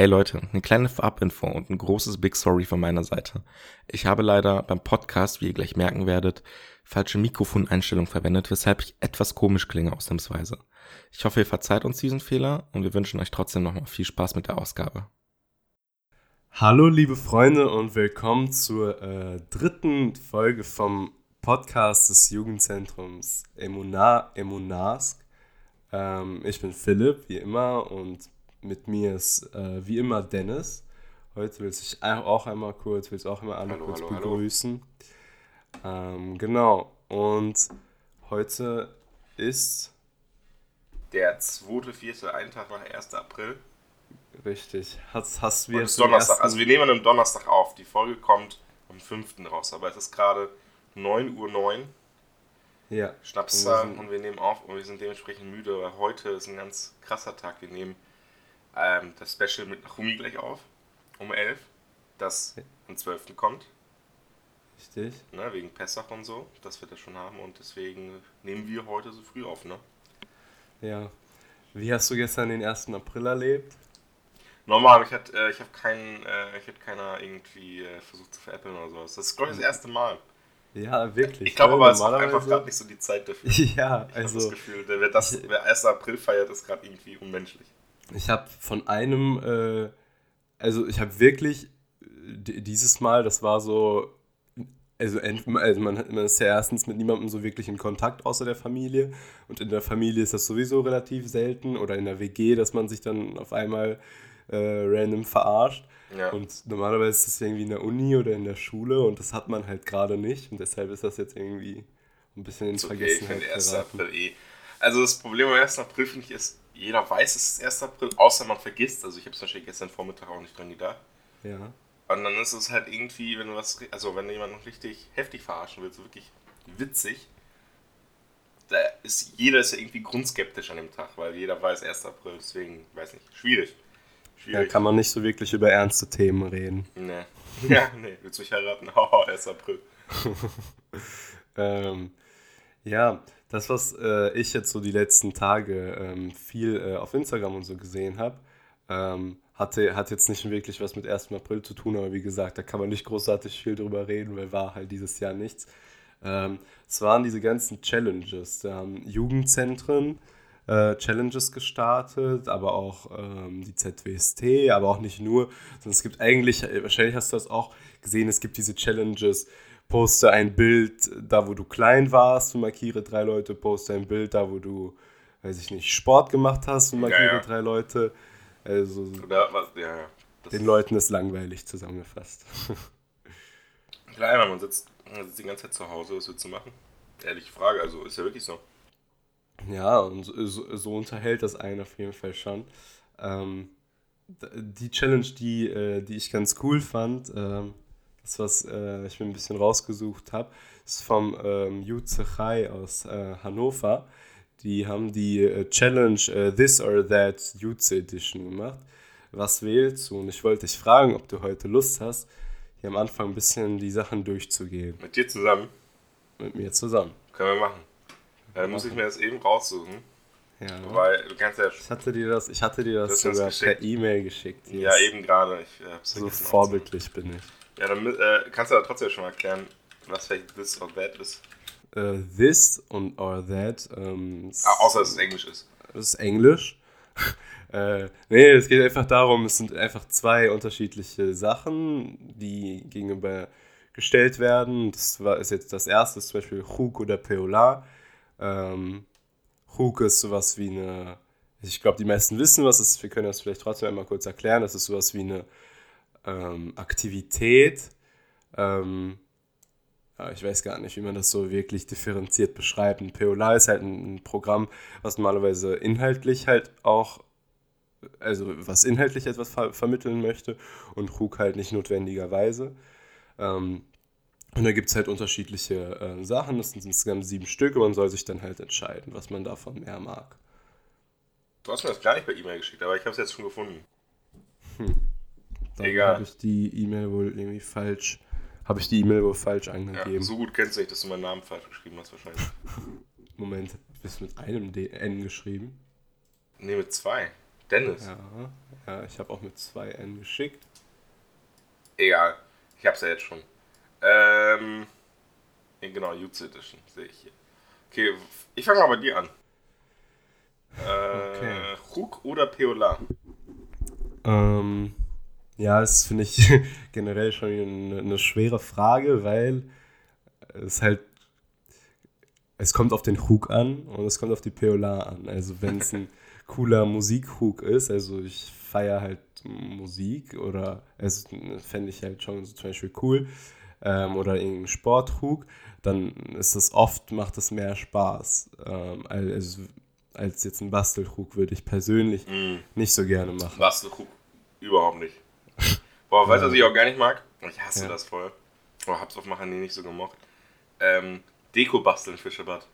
Hey Leute, eine kleine Vorabinfo und ein großes Big Sorry von meiner Seite. Ich habe leider beim Podcast, wie ihr gleich merken werdet, falsche Mikrofoneinstellungen verwendet, weshalb ich etwas komisch klinge ausnahmsweise. Ich hoffe, ihr verzeiht uns diesen Fehler und wir wünschen euch trotzdem nochmal viel Spaß mit der Ausgabe. Hallo liebe Freunde und willkommen zur äh, dritten Folge vom Podcast des Jugendzentrums Emuna, Emunask. Ähm, ich bin Philipp, wie immer, und mit mir ist äh, wie immer Dennis. Heute will ich auch einmal kurz, will ich auch alle hallo, kurz hallo, begrüßen. Hallo. Ähm, genau, und heute ist der 2.4., ein Tag nach 1. April. Richtig. Hast, hast wir ist Donnerstag. Also wir nehmen einem Donnerstag auf. Die Folge kommt am 5. raus, aber es ist gerade 9.09 Uhr. Ja. Schnapszahlen und, und wir nehmen auf und wir sind dementsprechend müde, weil heute ist ein ganz krasser Tag. Wir nehmen ähm, das Special mit Nachumi gleich auf, um 11, das am 12. kommt. Richtig. Ne, wegen Pessach und so, das wird er schon haben und deswegen nehmen wir heute so früh auf, ne? Ja. Wie hast du gestern den 1. April erlebt? Normal, ich hatte, äh, ich habe keinen, äh, ich hätte keiner irgendwie äh, versucht zu veräppeln oder sowas. Das ist, glaube ich, das erste Mal. Ja, wirklich. Ich glaube aber, es ist einfach gerade nicht so die Zeit dafür. ja, ich also. das Gefühl, wer, das, wer 1. April feiert, ist gerade irgendwie unmenschlich. Ich habe von einem, äh, also ich habe wirklich dieses Mal, das war so, also, also man, man, ist ja erstens mit niemandem so wirklich in Kontakt außer der Familie und in der Familie ist das sowieso relativ selten oder in der WG, dass man sich dann auf einmal äh, random verarscht. Ja. Und normalerweise ist das irgendwie in der Uni oder in der Schule und das hat man halt gerade nicht und deshalb ist das jetzt irgendwie ein bisschen in Vergessenheit okay, geraten. Eh. Also das Problem am 1. April finde ich ist, jeder weiß, es ist 1. April, außer man vergisst. Also ich habe es wahrscheinlich gestern Vormittag auch nicht dran gedacht. Ja. Und dann ist es halt irgendwie, wenn du was, also wenn du jemanden noch richtig heftig verarschen willst, so wirklich witzig, da ist jeder ist ja irgendwie grundskeptisch an dem Tag, weil jeder weiß 1. April, deswegen, weiß nicht, schwierig. schwierig. Ja, kann man nicht so wirklich über ernste Themen reden. Nee. Ja, nee, willst du mich heiraten? Haha, 1. April. ähm, ja, das, was äh, ich jetzt so die letzten Tage ähm, viel äh, auf Instagram und so gesehen habe, ähm, hatte, hat jetzt nicht wirklich was mit 1. April zu tun, aber wie gesagt, da kann man nicht großartig viel drüber reden, weil war halt dieses Jahr nichts. Ähm, es waren diese ganzen Challenges. Da haben Jugendzentren äh, Challenges gestartet, aber auch ähm, die ZWST, aber auch nicht nur, sondern es gibt eigentlich, wahrscheinlich hast du das auch gesehen, es gibt diese Challenges poste ein Bild da, wo du klein warst und markiere drei Leute, poste ein Bild da, wo du, weiß ich nicht, Sport gemacht hast und markiere ja, ja. drei Leute. Also ja. den Leuten ist langweilig zusammengefasst. Klar, man sitzt, man sitzt die ganze Zeit zu Hause, was willst du machen? Ehrliche Frage, also ist ja wirklich so. Ja, und so, so unterhält das einen auf jeden Fall schon. Ähm, die Challenge, die, äh, die ich ganz cool fand, ähm, das, was äh, ich mir ein bisschen rausgesucht habe, ist vom ähm, Jutze Chai aus äh, Hannover. Die haben die äh, Challenge äh, This or That Jutze Edition gemacht. Was wählst du? Und ich wollte dich fragen, ob du heute Lust hast, hier am Anfang ein bisschen die Sachen durchzugehen. Mit dir zusammen? Mit mir zusammen. Können wir machen. Dann muss ich mir das eben raussuchen. Ja. Weil du kannst ja. Ich hatte dir das, ich hatte dir das, das sogar per E-Mail geschickt. Ja, eben gerade. Ich, äh, so vorbildlich bin ich. Ja, dann äh, kannst du aber trotzdem schon mal erklären, was vielleicht this or that ist. Uh, this und or that. Ähm, ah, außer dass es Englisch ist. Es ist Englisch. äh, nee, es geht einfach darum, es sind einfach zwei unterschiedliche Sachen, die gegenüber gestellt werden. Das war, ist jetzt das erste, zum Beispiel Chuk oder Peola. Ähm, Chuk ist sowas wie eine, ich glaube, die meisten wissen, was es ist. Wir können das vielleicht trotzdem einmal kurz erklären. Das ist sowas wie eine ähm, Aktivität. Ähm, ich weiß gar nicht, wie man das so wirklich differenziert beschreibt. Ein POLA ist halt ein, ein Programm, was normalerweise inhaltlich halt auch, also was inhaltlich etwas ver vermitteln möchte und RUG halt nicht notwendigerweise. Ähm, und da gibt es halt unterschiedliche äh, Sachen, das sind insgesamt sieben Stück und man soll sich dann halt entscheiden, was man davon mehr mag. Du hast mir das gar nicht per E-Mail geschickt, aber ich habe es jetzt schon gefunden. Hm. Dann habe ich die E-Mail wohl irgendwie falsch, habe ich die E-Mail wohl falsch angegeben. Ja, so gut kennst du nicht, dass du meinen Namen falsch geschrieben hast wahrscheinlich. Moment, bist du mit einem D N geschrieben? Ne, mit zwei. Dennis. Ja, ja ich habe auch mit zwei N geschickt. Egal. Ich hab's ja jetzt schon. Ähm. Genau, Jutsu Edition sehe ich hier. Okay, ich fange mal bei dir an. Äh, okay. Hook oder Peola? Ähm, ja, das finde ich generell schon eine, eine, schwere Frage, weil es halt. Es kommt auf den Hook an und es kommt auf die Peola an. Also, wenn es ein cooler Musikhook ist, also ich feiere halt Musik oder es fände ich halt schon so zum Beispiel cool ähm, oder irgendein Sporthook, dann ist das oft, macht es mehr Spaß. Ähm, als, als jetzt ein Bastelhook würde ich persönlich mm. nicht so gerne machen. Bastelhook überhaupt nicht. Boah, weißt du, was ich auch gar nicht mag? Ich hasse ja. das voll. Boah, hab's auf Machen nicht so gemocht. Ähm, Deko basteln für Shabbat.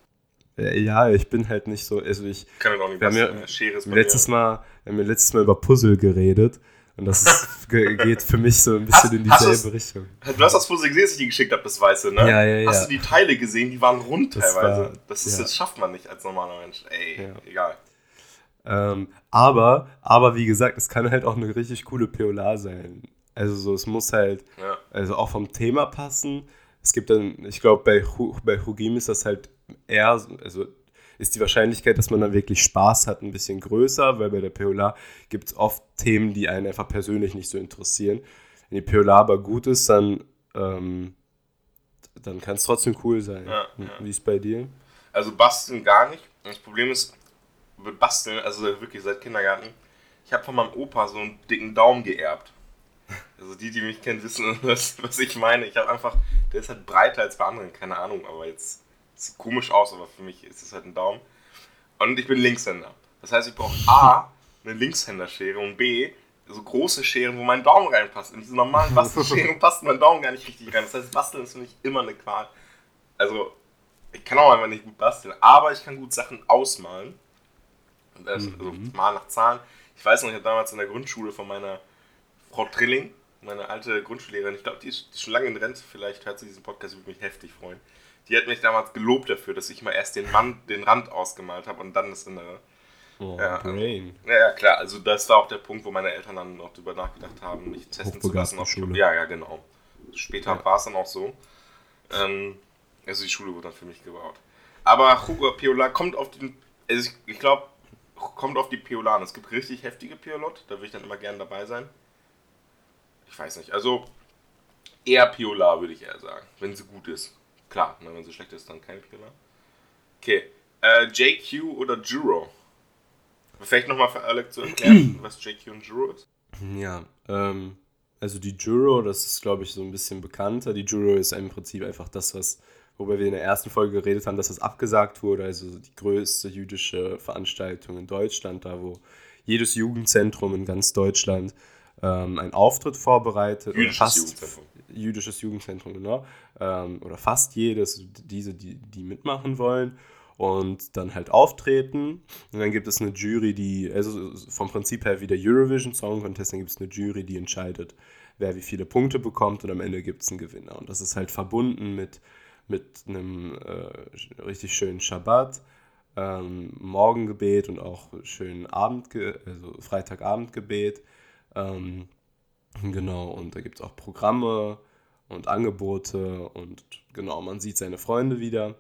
Äh, ja, ich bin halt nicht so, also ich. Kann halt auch nicht basteln. Wir, Schere ist letztes Mal, wir haben letztes Mal über Puzzle geredet und das ist, geht für mich so ein bisschen hast, in dieselbe Richtung. Du hast das Puzzle gesehen, das ich dir geschickt habe, das Weiße, ne? Ja, ja, ja. Hast du die Teile gesehen? Die waren rund das teilweise. War, das, ist, ja. das schafft man nicht als normaler Mensch. Ey, ja. egal. Ähm, aber, aber wie gesagt, es kann halt auch eine richtig coole POLA sein. Also so, es muss halt, ja. also auch vom Thema passen. Es gibt dann, ich glaube, bei, bei Hugim ist das halt eher, also ist die Wahrscheinlichkeit, dass man dann wirklich Spaß hat, ein bisschen größer, weil bei der POLA gibt es oft Themen, die einen einfach persönlich nicht so interessieren. Wenn die POLA aber gut ist, dann, ähm, dann kann es trotzdem cool sein. Ja, ja. Wie ist bei dir? Also basteln gar nicht. Das Problem ist, mit Basteln, also wirklich seit Kindergarten, ich habe von meinem Opa so einen dicken Daumen geerbt. Also die, die mich kennen, wissen, was, was ich meine. Ich habe einfach, der ist halt breiter als bei anderen, keine Ahnung, aber jetzt sieht komisch aus, aber für mich ist es halt ein Daumen. Und ich bin Linkshänder. Das heißt, ich brauche A, eine Linkshänderschere und B, so große Scheren, wo mein Daumen reinpasst. In diese normalen Bastelscheren passt mein Daumen gar nicht richtig rein. Das heißt, Basteln ist für mich immer eine Qual. Also, ich kann auch einfach nicht gut basteln, aber ich kann gut Sachen ausmalen. Mhm. Also mal nach Zahlen. Ich weiß noch, ich habe damals in der Grundschule von meiner Frau Trilling, meine alte Grundschullehrerin, ich glaube, die, ist, schon lange in Rente, vielleicht hört sie diesen Podcast, würde mich heftig freuen. Die hat mich damals gelobt dafür, dass ich mal erst den, Mann, den Rand ausgemalt habe und dann das Innere. Oh, ja, brain. Ja, ja, klar. Also das war auch der Punkt, wo meine Eltern dann noch drüber nachgedacht haben, mich testen zu lassen auf Schule. Ja, ja, genau. Später ja. war es dann auch so. Ähm, also die Schule wurde dann für mich gebaut. Aber Hugo Piola kommt auf den. Also ich, ich glaube, kommt auf die Piolan. Es gibt richtig heftige Piolot, da würde ich dann immer gerne dabei sein. Ich weiß nicht. Also eher Piola, würde ich eher sagen, wenn sie gut ist. Klar, ne, wenn sie schlecht ist, dann kein Piola. Okay. Äh, JQ oder Juro? Vielleicht nochmal für Alec zu erklären, was JQ und Juro ist. Ja, ähm, also die Juro, das ist glaube ich so ein bisschen bekannter. Die Juro ist im Prinzip einfach das, was worüber wir in der ersten Folge geredet haben, dass das abgesagt wurde, also die größte jüdische Veranstaltung in Deutschland, da wo jedes Jugendzentrum in ganz Deutschland ähm, einen Auftritt vorbereitet. Jüdisches fast, Jugendzentrum. Jüdisches Jugendzentrum, genau. Ähm, oder fast jedes, diese, die, die mitmachen wollen und dann halt auftreten. Und dann gibt es eine Jury, die, also vom Prinzip her wie der Eurovision Song Contest, dann gibt es eine Jury, die entscheidet, wer wie viele Punkte bekommt und am Ende gibt es einen Gewinner. Und das ist halt verbunden mit mit einem äh, richtig schönen Schabbat, ähm, Morgengebet und auch schönen Abend, also Freitagabendgebet. Ähm, genau, und da gibt es auch Programme und Angebote und genau, man sieht seine Freunde wieder.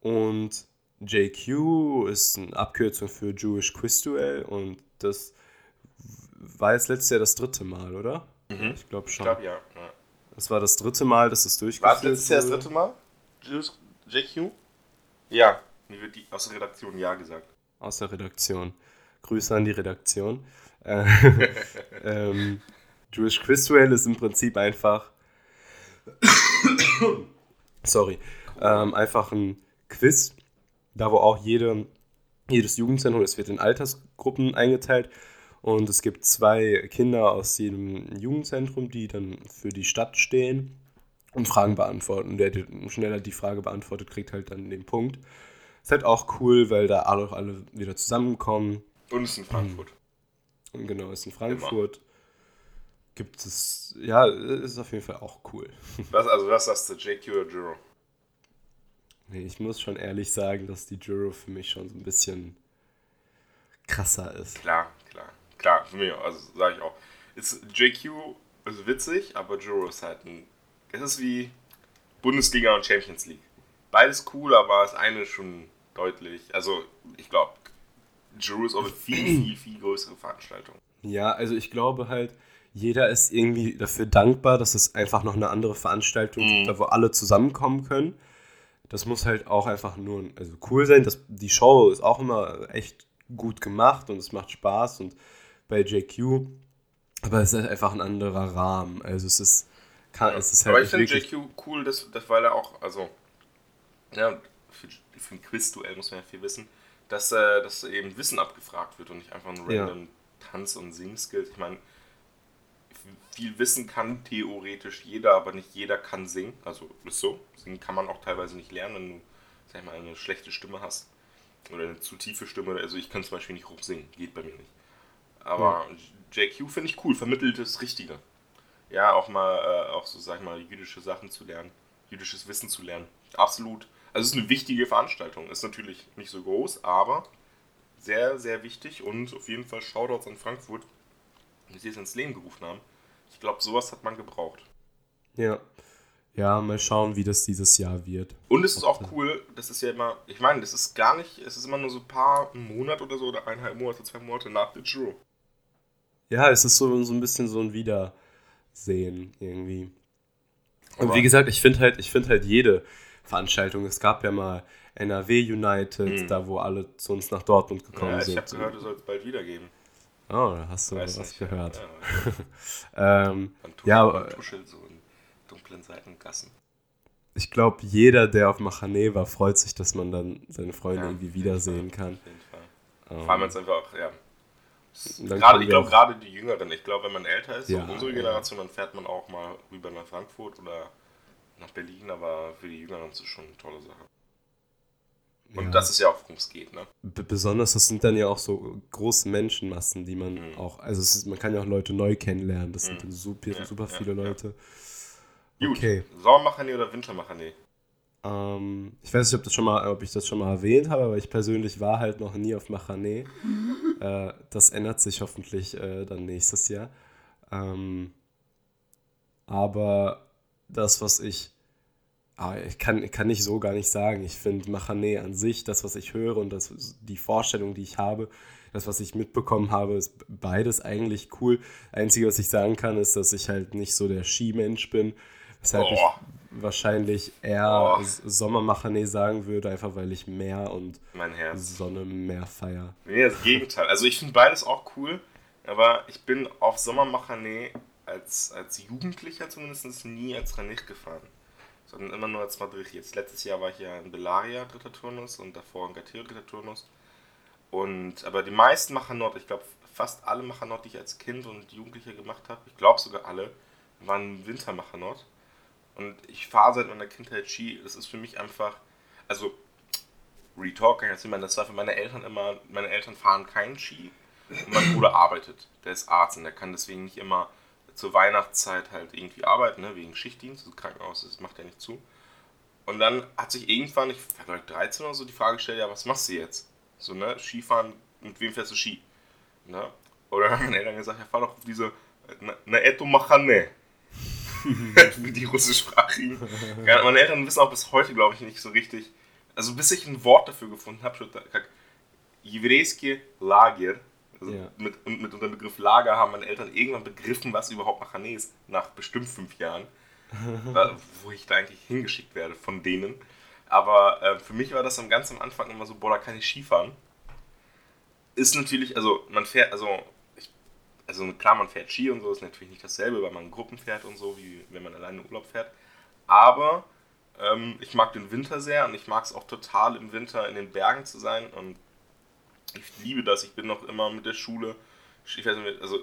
Und JQ ist eine Abkürzung für Jewish Quiz Duel und das war jetzt letztes Jahr das dritte Mal, oder? Mhm. Ich glaube schon. Ich glaube ja. ja. Das war das dritte Mal, dass es durchgeführt wurde. War das letztes Jahr das dritte Mal? JQ? Ja, mir wird die aus der Redaktion Ja gesagt. Aus der Redaktion. Grüße an die Redaktion. Äh, ähm, Jewish Quiz Duel ist im Prinzip einfach. sorry. Ähm, einfach ein Quiz, da wo auch jede, jedes Jugendzentrum, es wird in Altersgruppen eingeteilt und es gibt zwei Kinder aus jedem Jugendzentrum, die dann für die Stadt stehen und Fragen beantworten. Der schneller die Frage beantwortet, kriegt halt dann den Punkt. Ist halt auch cool, weil da alle, alle wieder zusammenkommen. Und es ist in Frankfurt. Und genau, ist in Frankfurt. Immer. Gibt es, ja, ist auf jeden Fall auch cool. Was, also was sagst du, JQ oder Juro? Nee, ich muss schon ehrlich sagen, dass die Juro für mich schon so ein bisschen krasser ist. Klar, klar. für mich, also sage ich auch. Ist, JQ ist witzig, aber Juro ist halt ein. Es ist wie Bundesliga und Champions League. Beides cool, aber das eine schon deutlich. Also, ich glaube, Ist auch eine viel, viel, viel größere Veranstaltung. Ja, also ich glaube halt, jeder ist irgendwie dafür dankbar, dass es einfach noch eine andere Veranstaltung Mhm. gibt, da wo alle zusammenkommen können. Das muss halt auch einfach nur also cool sein. Das, die Show ist auch immer echt gut gemacht und es macht Spaß und bei JQ, aber es ist halt einfach ein anderer Rahmen. Also es ist, kann, es ist halt aber ich finde. JQ cool, dass, dass, weil er auch, also, ja, für, für ein Quiz-Duell muss man ja viel wissen, dass, äh, dass eben Wissen abgefragt wird und nicht einfach nur Ja. random Tanz- und Singskills. Ich meine, viel Wissen kann theoretisch jeder, aber nicht jeder kann singen. Also ist so. Singen kann man auch teilweise nicht lernen, wenn du, sag ich mal, eine schlechte Stimme hast. Oder eine zu tiefe Stimme. Also ich kann zum Beispiel nicht hoch singen. Geht bei mir nicht. Aber JQ finde ich cool, vermittelt das Richtige. Ja, auch mal, äh, auch so, sag ich mal, jüdische Sachen zu lernen, jüdisches Wissen zu lernen. Absolut. Also es ist eine wichtige Veranstaltung. Ist natürlich nicht so groß, aber sehr, sehr wichtig und auf jeden Fall Shoutouts an Frankfurt, die sie es ins Leben gerufen haben. Ich glaube, sowas hat man gebraucht. Ja. Ja, mal schauen, wie das dieses Jahr wird. Und es ist auch cool, das ist ja immer, ich meine, das ist gar nicht, es ist immer nur so ein paar einen Monat oder so, oder eineinhalb Monate, zwei Monate nach der Drew. Ja, es ist so, so ein bisschen so ein Wiedersehen irgendwie. Und Aber- wie gesagt, ich finde halt, ich finde halt jede Veranstaltung. Es gab ja mal NRW United, Mhm. da wo alle zu uns nach Dortmund gekommen Ja, ich sind. habe gehört, es soll es bald wieder geben. Oh, da hast du Weiß was nicht. gehört. Ja, Ähm, man tuschelt, Ja, man tuschelt so in dunklen Seitengassen. ich glaube, jeder, der auf Machane war, freut sich, dass man dann seine Freunde Ja, irgendwie wiedersehen kann. Auf jeden Fall. Ähm, Vor allem jetzt einfach, ja. Dann Gerade, ich glaube, auch- gerade die Jüngeren. Ich glaube, wenn man älter ist, Ja, so unsere ja. Generation, dann fährt man auch mal rüber nach Frankfurt oder nach Berlin, aber für die Jüngeren ist es schon eine tolle Sache. Und ja. das ist ja auch, worum es geht, ne? B besonders, das sind dann ja auch so große Menschenmassen, die man Mhm. auch, also es ist, man kann ja auch Leute neu kennenlernen. Das sind Mhm. dann super, Ja, super ja, viele ja. Leute. Gut. Okay. Sommermacher oder Wintermacher Ähm, ich weiß nicht, ob, das schon mal, ob ich das schon mal erwähnt habe, aber ich persönlich war halt noch nie auf Machane. äh, das ändert sich hoffentlich äh, dann nächstes Jahr. Ähm, aber das, was ich, ah, ich kann, ich kann nicht so gar nicht sagen. Ich finde Machane an sich, das, was ich höre und das, die Vorstellung, die ich habe, das, was ich mitbekommen habe, ist beides eigentlich cool. Einzige, was ich sagen kann, ist, dass ich halt nicht so der Skimensch bin. Weshalb Oh. ich wahrscheinlich eher Oh. S- Sommermachane sagen würde, einfach weil ich Meer und. Sonne mehr feier. Nee, das Gegenteil. Also ich finde beides auch cool, aber ich bin auf Sommermachane als, als Jugendlicher zumindest nie als Renich gefahren. Sondern immer nur als Madrid. Jetzt letztes Jahr war ich ja in Bellaria dritter Turnus und davor in Gatero dritter Turnus. Und aber die meisten Machanort, ich glaube fast alle Machanort, die ich als Kind und Jugendlicher gemacht habe, ich glaube sogar alle, waren Wintermachanort. Und ich fahre seit meiner Kindheit Ski. Das ist für mich einfach, also Retalk ich jetzt das war für meine Eltern immer, meine Eltern fahren keinen Ski und mein Bruder arbeitet. Der ist Arzt und der kann deswegen nicht immer zur Weihnachtszeit halt irgendwie arbeiten, ne, wegen Schichtdienst, also Krankenhaus, das macht er nicht zu. Und dann hat sich irgendwann, ich war glaube 13 oder so, die Frage gestellt, ja, was machst du jetzt? So, ne, Skifahren, mit wem fährst du Ski? Ne? Oder haben meine Eltern gesagt, ja, fahr doch auf diese Naeto Machane. die russischsprachigen. Ja, meine Eltern wissen auch bis heute, glaube ich, nicht so richtig. Also bis ich ein Wort dafür gefunden habe, Jewreiske Lager, also Ja. mit, und mit unter dem Begriff Lager haben meine Eltern irgendwann begriffen, was überhaupt Machane ist, nach bestimmt fünf Jahren. Wo ich da eigentlich hingeschickt werde von denen. Aber äh, für mich war das am ganz am Anfang immer so, boah, da kann ich Skifahren. Ist natürlich, also man fährt, also ich, also klar, man fährt Ski und so, ist natürlich nicht dasselbe, weil man in Gruppen fährt und so, wie wenn man alleine in Urlaub fährt. Aber ähm, ich mag den Winter sehr und ich mag es auch total im Winter in den Bergen zu sein und ich liebe das. Ich bin noch immer mit der Schule, ich weiß nicht, also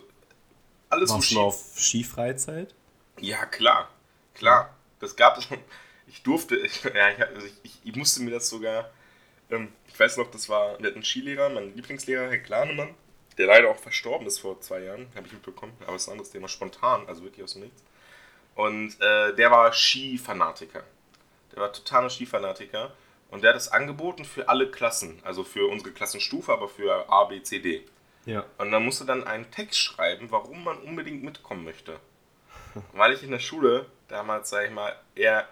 alles Warst so du auf Skifreizeit? ja, klar. Klar. Das gab es. Ich durfte, ich, ja, ich, also ich, ich, musste mir das sogar. Ähm, ich weiß noch, das war, wir hatten einen Skilehrer, mein Lieblingslehrer, Herr Klanemann, der leider auch verstorben ist vor zwei Jahren, habe ich mitbekommen, aber das ist ein anderes Thema, spontan, also wirklich aus dem Nichts. Und äh, der war Skifanatiker. Der war totaler Skifanatiker und der hat das angeboten für alle Klassen, also für unsere Klassenstufe, aber für A, B, C, D. Ja. Und dann musst du dann einen Text schreiben, warum man unbedingt mitkommen möchte. Weil ich in der Schule damals, sag ich mal, eher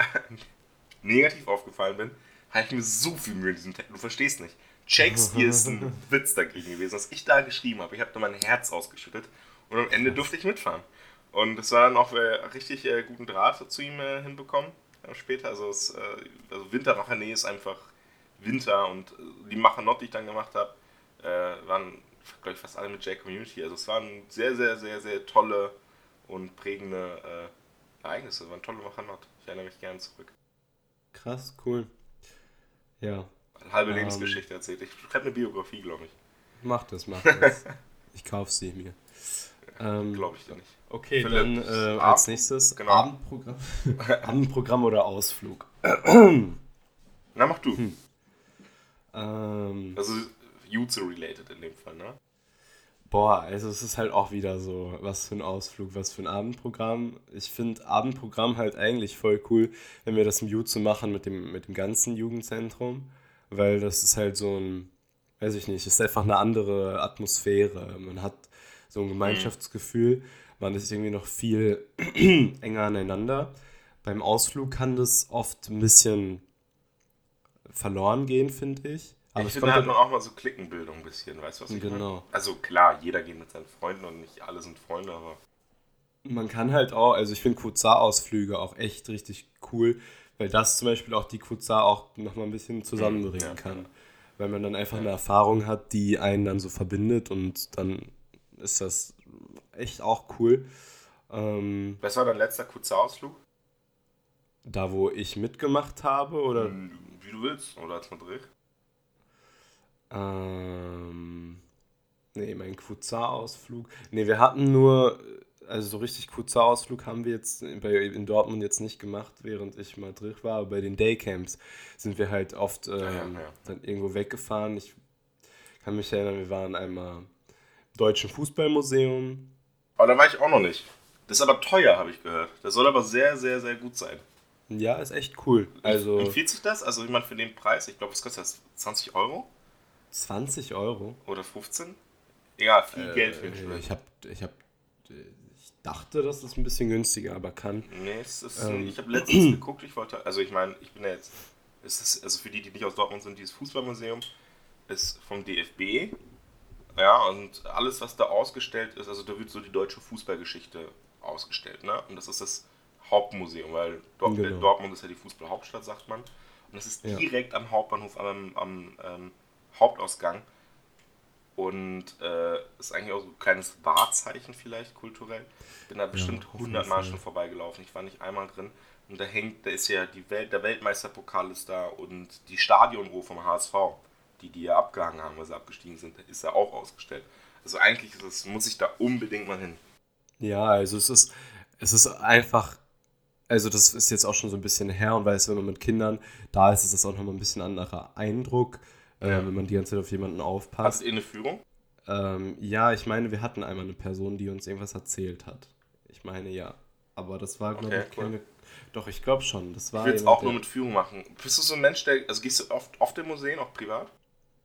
negativ aufgefallen bin, habe ich mir so viel Mühe in diesem Text. Du verstehst nicht. Shakespeare ist ein Witz dagegen gewesen, was ich da geschrieben habe. Ich habe da mein Herz ausgeschüttet und am Ende durfte ich mitfahren. Und es war dann auch äh, richtig äh, guten Draht zu ihm äh, hinbekommen später. Also, es, äh, also Wintermacher Nähe ist einfach Winter und äh, die Machenot, die ich dann gemacht habe, äh, waren, glaube ich, fast alle mit J-Community. Also es waren sehr, sehr, sehr, sehr tolle und prägende äh, Ereignisse. Es waren tolle Machenot. Ich erinnere mich gerne zurück. Krass, cool. Ja. Halbe Ähm. Lebensgeschichte erzählt. Ich schreibe eine Biografie, glaube ich. Mach das, mach das. ich kauf sie mir. Ähm, Glaube ich dir nicht. okay, Philipp, dann äh, als nächstes genau. Abendprogramm. Abendprogramm oder Ausflug. Na, mach du. Hm. Ähm, Also Jutsu-related in dem Fall, ne? boah, also es ist halt auch wieder so, was für ein Ausflug, was für ein Abendprogramm. Ich finde Abendprogramm halt eigentlich voll cool, wenn wir das im Jutsu machen mit dem, mit dem ganzen Jugendzentrum, weil das ist halt so ein, weiß ich nicht, ist einfach eine andere Atmosphäre. Man hat so ein Gemeinschaftsgefühl, man ist irgendwie noch viel enger aneinander. Beim Ausflug kann das oft ein bisschen verloren gehen, finde ich. Aber ich es finde, halt- man auch mal so Klickenbildung ein bisschen, weißt du, was ich Genau. meine? Also klar, jeder geht mit seinen Freunden und nicht alle sind Freunde, aber Man kann halt auch, also ich finde Kurzar-Ausflüge auch echt richtig cool, weil das zum Beispiel auch die Kurzar auch nochmal ein bisschen zusammenbringen Mhm, ja. kann. Weil man dann einfach eine Erfahrung hat, die einen dann so verbindet und dann ist das echt auch cool. Ähm, was war dein letzter kurzer Ausflug? da, wo ich mitgemacht habe, oder? Wie du willst, oder als Madrid? Ähm, nee, mein Kurzar-Ausflug. Nee, wir hatten nur, also so richtig Kurzar-Ausflug haben wir jetzt bei, in Dortmund jetzt nicht gemacht, während ich mal drin war. Aber bei den Daycamps sind wir halt oft ähm, ja, ja. dann irgendwo weggefahren. Ich kann mich erinnern, wir waren einmal Deutschen Fußballmuseum. Aber da war ich auch noch nicht. Das ist aber teuer, habe ich gehört. Das soll aber sehr, sehr, sehr gut sein. Ja, ist echt cool. Also Empfiehlt sich das? Also ich meine, für den Preis, ich glaube, es kostet das 20 Euro 20 Euro. oder 15? Egal, viel Geld für den Äh, Schwimmen. ich, hab, ich, hab, ich dachte, das ist ein bisschen günstiger, aber kann. Nee, es ist, Ähm. ich habe letztens geguckt, ich wollte, also ich meine, ich bin ja jetzt, es ist, also für die, die nicht aus Dortmund sind, dieses Fußballmuseum ist vom DFB, ja, und alles, was da ausgestellt ist, also da wird so die deutsche Fußballgeschichte ausgestellt, ne, und das ist das Hauptmuseum, weil Dort Genau. Dortmund ist ja die Fußballhauptstadt, sagt man, und das ist Ja. direkt am Hauptbahnhof, am, am ähm, Hauptausgang und äh, ist eigentlich auch so ein kleines Wahrzeichen vielleicht kulturell. Bin da bestimmt auf jeden 100 Mal Fall. schon vorbeigelaufen. Ich war nicht einmal drin. Und da hängt, da ist ja die Welt, der Weltmeisterpokal ist da und die Stadionruhe vom HSV, die die ja abgehangen haben, weil sie abgestiegen sind, ist ja auch ausgestellt. Also eigentlich es, muss ich da unbedingt mal hin. Ja, also es ist, es ist einfach, also das ist jetzt auch schon so ein bisschen her und weiß, wenn man mit Kindern da ist, ist das auch nochmal ein bisschen anderer Eindruck, äh, Ja. wenn man die ganze Zeit auf jemanden Hast aufpasst. du eine Führung? Ähm, ja, ich meine, wir hatten einmal eine Person, die uns irgendwas erzählt hat. Ich meine, ja. Aber das war, glaube Okay, ich, cool. keine. Doch, ich glaube schon. Das war Ich will es auch nur mit Führung machen. Bist du so ein Mensch, der, also gehst du oft, oft in Museen, auch privat?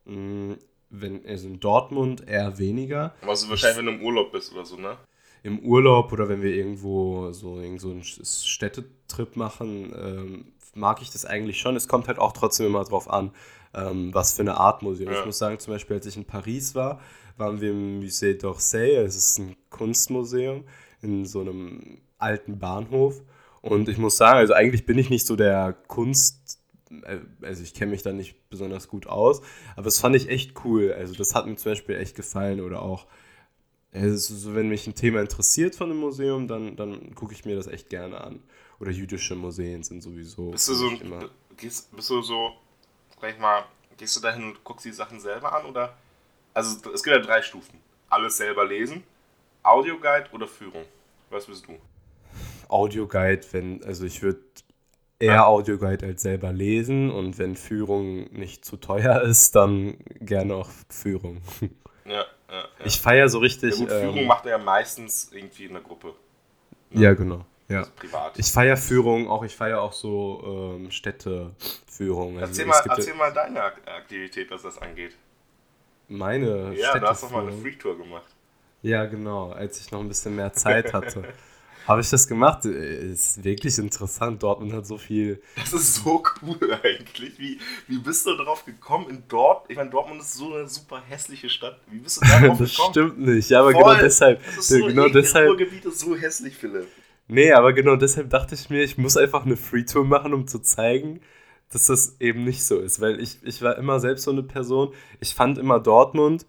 Mm, Wenn, also in Dortmund eher weniger. Also wahrscheinlich, wenn du im Urlaub bist oder so, ne? Im Urlaub oder wenn wir irgendwo so, irgend so einen Städtetrip machen, ähm, mag ich das eigentlich schon. Es kommt halt auch trotzdem immer drauf an, ähm, was für eine Art Museum. Ja. Ich muss sagen, zum Beispiel, als ich in Paris war, waren wir im Musée d'Orsay. Es ist ein Kunstmuseum in so einem alten Bahnhof. Und ich muss sagen, also eigentlich bin ich nicht so der Kunst, also ich kenne mich da nicht besonders gut aus, aber das fand ich echt cool. Also das hat mir zum Beispiel echt gefallen oder auch, also so, wenn mich ein Thema interessiert von einem Museum, dann, dann gucke ich mir das echt gerne an. Oder jüdische Museen sind sowieso Bist du so, immer. gehst, bist du so, sag ich mal, gehst du dahin und guckst die Sachen selber an oder? Also es gibt ja drei Stufen. Alles selber lesen, Audioguide oder Führung. Was bist du? Audioguide, wenn, also ich würde eher Ja. Audioguide als selber lesen und wenn Führung nicht zu teuer ist, dann gerne auch Führung. Ja, ja, ja. Ich feiere so ja richtig. gut, Führung ähm, macht er ja meistens irgendwie in der Gruppe, ja, genau. Ja. also privat. Ich feiere Führung, auch ich feiere auch so ähm, Städteführung. Also erzähl mal, ja- erzähl mal deine Ak- Aktivität, was das angeht. meine Ja, du hast doch mal eine Freak-Tour gemacht. Ja, genau, als ich noch ein bisschen mehr Zeit hatte. Habe ich das gemacht? Äh, ist wirklich interessant. Dortmund hat so viel. Das ist so cool eigentlich. Wie, wie bist du darauf gekommen in Dortmund? Ich meine, Dortmund ist so eine super hässliche Stadt. Wie bist du darauf gekommen? Das stimmt nicht, ja, aber Voll. genau deshalb. Das ist so genau deshalb. Ruhrgebiet ist so hässlich, Philipp. Nee, aber genau deshalb dachte ich mir, ich muss einfach eine Free-Tour machen, um zu zeigen, dass das eben nicht so ist. Weil ich, ich war immer selbst so eine Person. Ich fand immer Dortmund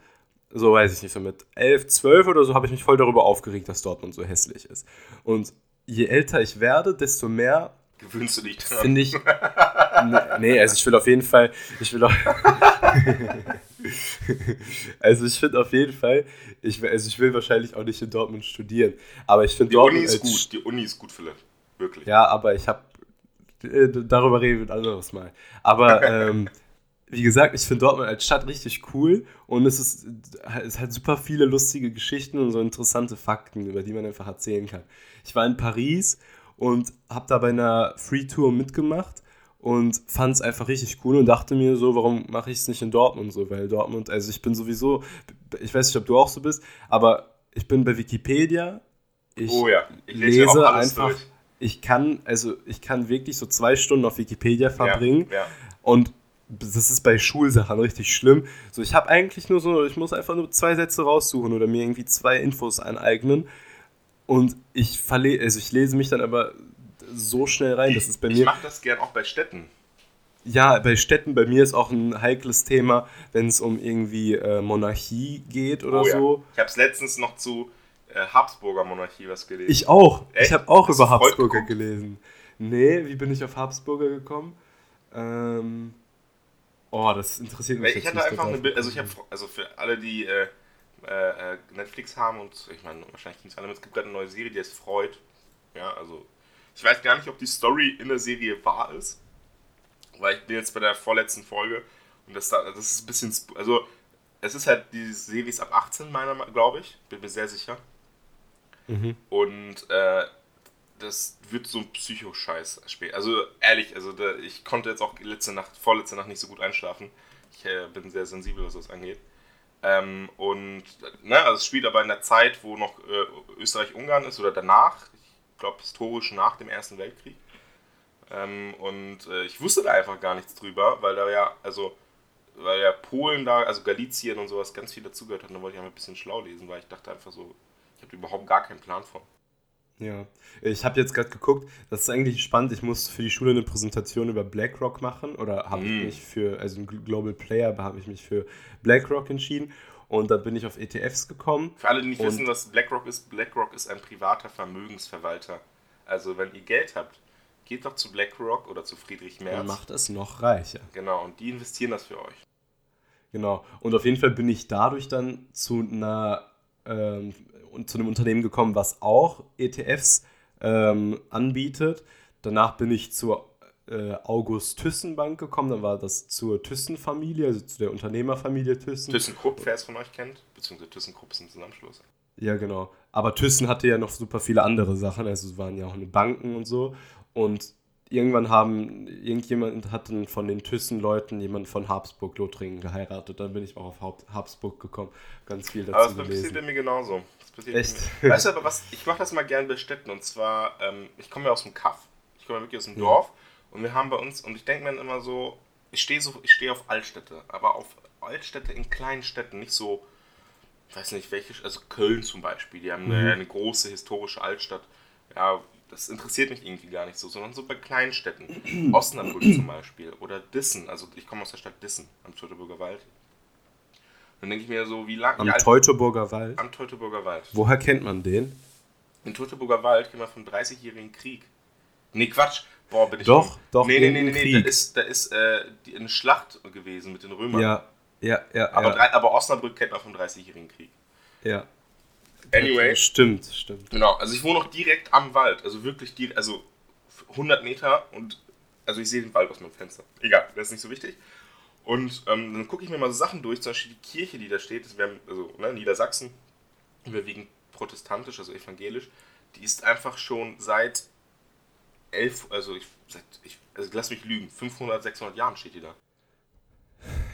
so weiß ich nicht, so mit 11, 12 oder so, habe ich mich voll darüber aufgeregt, dass Dortmund so hässlich ist. Und je älter ich werde, desto mehr gewöhnst du dich dran. Finde ich. nee, also ich will auf jeden Fall. Ich will auch. also ich finde auf jeden Fall. Ich, also ich will wahrscheinlich auch nicht in Dortmund studieren. Aber ich finde Dortmund. Die Uni ist gut. Die Uni ist gut, Philipp. Wirklich. Ja, aber ich habe. Äh, darüber reden wir ein anderes Mal. Aber ähm, wie gesagt, ich finde Dortmund als Stadt richtig cool und es, ist, es hat super viele lustige Geschichten und so interessante Fakten, über die man einfach erzählen kann. Ich war in Paris und habe da bei einer Free Tour mitgemacht und fand es einfach richtig cool und dachte mir so, warum mache ich es nicht in Dortmund so? Weil Dortmund, also ich bin sowieso, ich weiß nicht, ob du auch so bist, aber ich bin bei Wikipedia. Ich, oh ja, ich lese, lese einfach. Durch. Ich kann, also ich kann wirklich so zwei Stunden auf Wikipedia verbringen ja, ja. und das ist bei Schulsachen richtig schlimm. So, ich habe eigentlich nur so, ich muss einfach nur zwei Sätze raussuchen oder mir irgendwie zwei Infos aneignen. Und ich verle also ich lese mich dann aber so schnell rein, dass es bei mir. Ich mache das gern auch bei Städten. Ja, bei Städten, bei mir ist auch ein heikles Thema, wenn es um irgendwie äh, Monarchie geht oder oh, ja. so. Ich habe es letztens noch zu äh, Habsburger Monarchie was gelesen. Ich auch. Echt? Ich habe auch Hast über Habsburger gelesen. Nee, wie bin ich auf Habsburger gekommen? Ähm, Oh, das interessiert mich. Ich hatte einfach eine Bild, also ich habe, also für alle, die äh, äh, Netflix haben und ich meine, wahrscheinlich kriegen es alle mit, es gibt gerade eine neue Serie, die heißt Freud. Ja, also ich weiß gar nicht, ob die Story in der Serie wahr ist, weil ich bin jetzt bei der vorletzten Folge und das, das ist ein bisschen, also es ist halt, die Serie ist ab 18, meiner, glaube ich, bin mir sehr sicher. Mhm. Und äh, das wird so ein Psychoscheiß spielen. Also ehrlich, also da, ich konnte jetzt auch letzte Nacht, vorletzte Nacht nicht so gut einschlafen. Ich äh, bin sehr sensibel, was das angeht. Ähm, und ne, also es spielt aber in der Zeit, wo noch äh, Österreich-Ungarn ist oder danach, ich glaube historisch nach dem Ersten Weltkrieg. Ähm, und äh, ich wusste da einfach gar nichts drüber, weil da ja, also, weil ja Polen da, also Galizien und sowas ganz viel dazugehört hat. Da wollte ich einfach ein bisschen schlau lesen, weil ich dachte einfach so, ich habe überhaupt gar keinen Plan von. Ja, ich habe jetzt gerade geguckt, das ist eigentlich spannend. Ich musste für die Schule eine Präsentation über BlackRock machen oder habe mm. mich für, also ein Global Player, habe ich mich für BlackRock entschieden und da bin ich auf ETFs gekommen. Für alle, die nicht wissen, was BlackRock ist, BlackRock ist ein privater Vermögensverwalter. Also wenn ihr Geld habt, geht doch zu BlackRock oder zu Friedrich Merz. Und macht es noch reicher. Genau, und die investieren das für euch. Genau, und auf jeden Fall bin ich dadurch dann zu einer ähm, zu einem Unternehmen gekommen, was auch ETFs ähm, anbietet. Danach bin ich zur äh, August Thyssen Bank gekommen, dann war das zur Thyssen-Familie, also zu der Unternehmerfamilie Thyssen. ThyssenKrupp, wer es von euch kennt, beziehungsweise ThyssenKrupp ist ein Zusammenschluss. Ja, genau. Aber Thyssen hatte ja noch super viele andere Sachen, also es waren ja auch eine Banken und so. Und irgendwann haben, irgendjemand hat dann von den Thyssen-Leuten jemand von Habsburg-Lothringen geheiratet. Dann bin ich auch auf Habsburg gekommen. Ganz viel dazu Aber das passiert bei mir genauso. Das passiert Echt? Mir. Weißt du aber was, ich mache das mal gerne bei Städten. Und zwar, ähm, ich komme ja aus dem Kaff. Ich komme ja wirklich aus dem ja. Dorf. Und wir haben bei uns, und ich denke mir immer so, ich stehe so, ich stehe auf Altstädte. Aber auf Altstädte in kleinen Städten, nicht so, ich weiß nicht welche, also Köln zum Beispiel. Die haben mhm. eine, eine große historische Altstadt. Ja, das interessiert mich irgendwie gar nicht so, sondern so bei kleinen Städten. Osnabrück zum Beispiel oder Dissen. Also ich komme aus der Stadt Dissen am Teutoburger Wald. Dann denke ich mir so, wie lange. Am Teutoburger Wald? Am Teutoburger Wald. Woher kennt man den? In Teutoburger Wald kennt man vom 30-jährigen Krieg. Nee, Quatsch. Boah, bin ich. Doch, dumm. doch. Nee, nee, nee, nee, nee. Da ist, da ist äh, eine Schlacht gewesen mit den Römern. Ja, ja, ja. Aber, ja. Aber Osnabrück kennt man vom 30-jährigen Krieg. Ja. Anyway. Stimmt, stimmt. Genau, also ich wohne noch direkt am Wald. Also wirklich, die, also 100 Meter und also ich sehe den Wald aus meinem Fenster. Egal, das ist nicht so wichtig. Und ähm, dann gucke ich mir mal so Sachen durch, zum Beispiel die Kirche, die da steht, das wäre, also ne, Niedersachsen, überwiegend protestantisch, also evangelisch, die ist einfach schon seit elf, also ich, seit, ich also lass mich lügen, 500, 600 Jahren steht die da.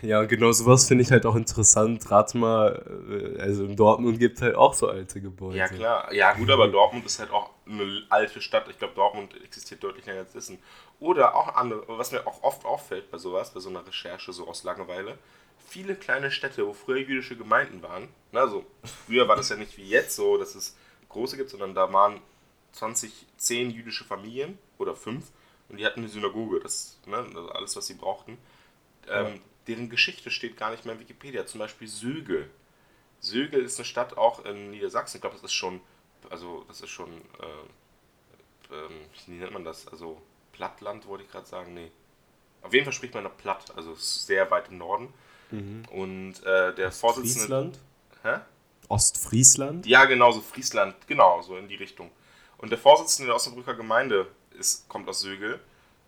Ja, genau sowas finde ich halt auch interessant. Rat mal, äh, also in Dortmund gibt es halt auch so alte Gebäude. Ja, klar. Ja, gut, aber Dortmund ist halt auch eine alte Stadt. Ich glaube, Dortmund existiert deutlich länger als Essen. Oder auch andere, was mir auch oft auffällt bei sowas, bei so einer Recherche, so aus Langeweile, viele kleine Städte, wo früher jüdische Gemeinden waren. Ne, also, früher war das ja nicht wie jetzt so, dass es große gibt, sondern da waren 20, 10 jüdische Familien oder 5 und die hatten eine Synagoge, das, ne, also alles, was sie brauchten. Ähm, ja. Deren Geschichte steht gar nicht mehr in Wikipedia. Zum Beispiel Sögel. Sögel ist eine Stadt auch in Niedersachsen. Ich glaube, das ist schon, also das ist schon, äh, äh, wie nennt man das? Also Plattland wollte ich gerade sagen. Nee. Auf jeden Fall spricht man noch Platt, also sehr weit im Norden. Mhm. Und äh, der Vorsitzende. Friesland? Hä? Ostfriesland? Ja, genau, so Friesland, genau, so in die Richtung. Und der Vorsitzende der Osnabrücker Gemeinde ist, kommt aus Sögel.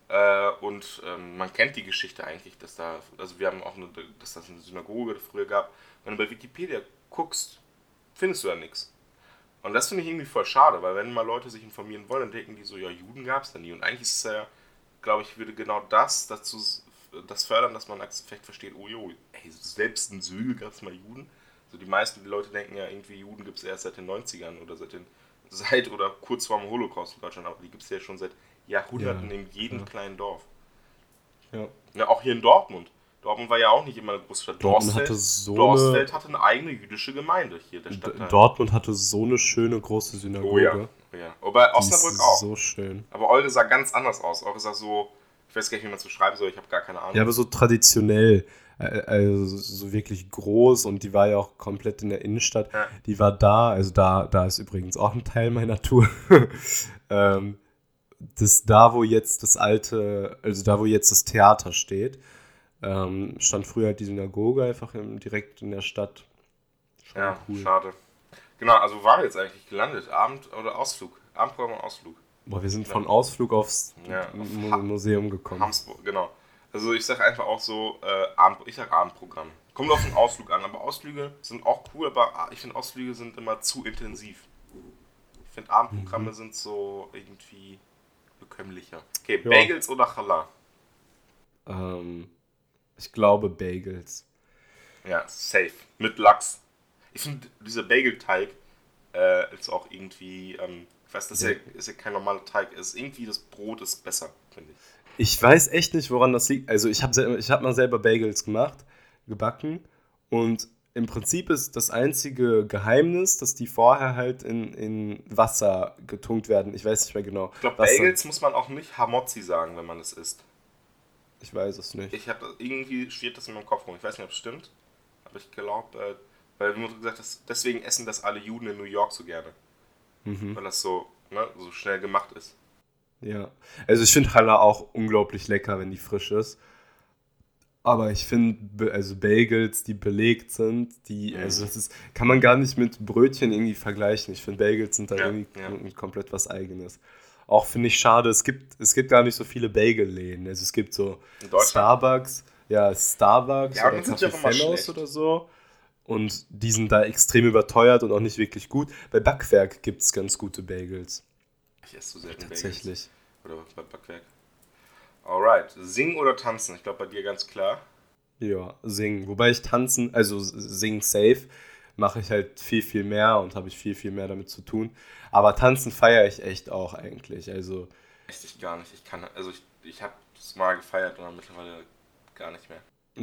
Äh, und ähm, man kennt die Geschichte eigentlich, dass da, also wir haben auch eine, dass das eine Synagoge früher gab. Wenn du bei Wikipedia guckst, findest du da nichts. Und das finde ich irgendwie voll schade, weil wenn mal Leute sich informieren wollen, dann denken die so, ja, Juden gab es da nie. Und eigentlich ist es ja, glaube ich, würde genau das dazu das fördern, dass man vielleicht versteht, oh jo, ey, selbst in Sögel gab es mal Juden. Also die meisten Leute denken ja irgendwie, Juden gibt es erst seit den 90ern oder seit den seit oder kurz vor dem Holocaust in Deutschland, aber die gibt es ja schon seit Jahrhunderten ja. in jedem ja. kleinen Dorf. Ja. ja. Auch hier in Dortmund. Dortmund war ja auch nicht immer eine große Stadt. Dortmund Dorstfeld, hatte so Dorstfeld hatte eine eigene jüdische Gemeinde hier. Der Stadt Dortmund hatte so eine schöne große Synagoge. Oh ja. Oh ja. Aber Osnabrück auch. So schön. Aber Eure sah ganz anders aus. Eure sah so, ich weiß gar nicht, wie man es beschreiben soll, ich habe gar keine Ahnung. Ja, aber so traditionell. Also so wirklich groß und die war ja auch komplett in der Innenstadt. Ja. Die war da, also da, da ist übrigens auch ein Teil meiner Tour. ähm, das da, wo jetzt das alte, also da, wo jetzt das Theater steht, ähm, stand früher halt die Synagoge einfach im, direkt in der Stadt. Schon ja, cool. schade. Genau, also war jetzt eigentlich gelandet? Abend oder Ausflug? Abendprogramm und Ausflug. Boah, wir sind von Ausflug aufs ja, auf Museum gekommen. Hamsburg, genau. Also ich sag einfach auch so, äh, Abend, ich sag Abendprogramm. Kommt auf den Ausflug an, aber Ausflüge sind auch cool, aber ich finde Ausflüge sind immer zu intensiv. Ich finde Abendprogramme mhm. sind so irgendwie bekömmlicher. Okay, ja. Bagels oder Challah? Ähm, ich glaube Bagels. Ja, safe. Mit Lachs. Ich finde, dieser Bagelteig äh, ist auch irgendwie, ähm, ich weiß, das ja. ist, ja, ist ja kein normaler Teig, ist irgendwie das Brot ist besser, finde ich. Ich weiß echt nicht, woran das liegt. Also ich habe ich hab mal selber Bagels gemacht, gebacken und im Prinzip ist das einzige Geheimnis, dass die vorher halt in, in Wasser getunkt werden. Ich weiß nicht mehr genau. Ich glaube, Bagels muss man auch nicht Hamotzi sagen, wenn man es isst. Ich weiß es nicht. Ich habe irgendwie steht das in meinem Kopf rum. Ich weiß nicht, ob es stimmt, aber ich glaube, äh, weil du gesagt hast, deswegen essen das alle Juden in New York so gerne. Mhm. Weil das so, ne, so schnell gemacht ist. Ja, also ich finde Halle auch unglaublich lecker, wenn die frisch ist. Aber ich finde, also Bagels, die belegt sind, die, mhm. also das ist, kann man gar nicht mit Brötchen irgendwie vergleichen. Ich finde, Bagels sind da ja, irgendwie ja. komplett was Eigenes. Auch finde ich schade, es gibt, es gibt gar nicht so viele Bagel-Läden. Also es gibt so Starbucks, ja, Starbucks ja, oder Café Fellows oder so. Und die sind da extrem überteuert und auch nicht wirklich gut. Bei Backwerk gibt es ganz gute Bagels. Ich esse so selten Tatsächlich. Bagels. Oder bei Backwerk. Alright. Singen oder tanzen? Ich glaube bei dir ganz klar. Ja, singen. Wobei ich tanzen, also singen safe, mache ich halt viel, viel mehr und habe ich viel, viel mehr damit zu tun. Aber tanzen feiere ich echt auch eigentlich. Also. Echt ich gar nicht. Ich kann, also ich, ich habe es mal gefeiert, aber mittlerweile gar nicht mehr.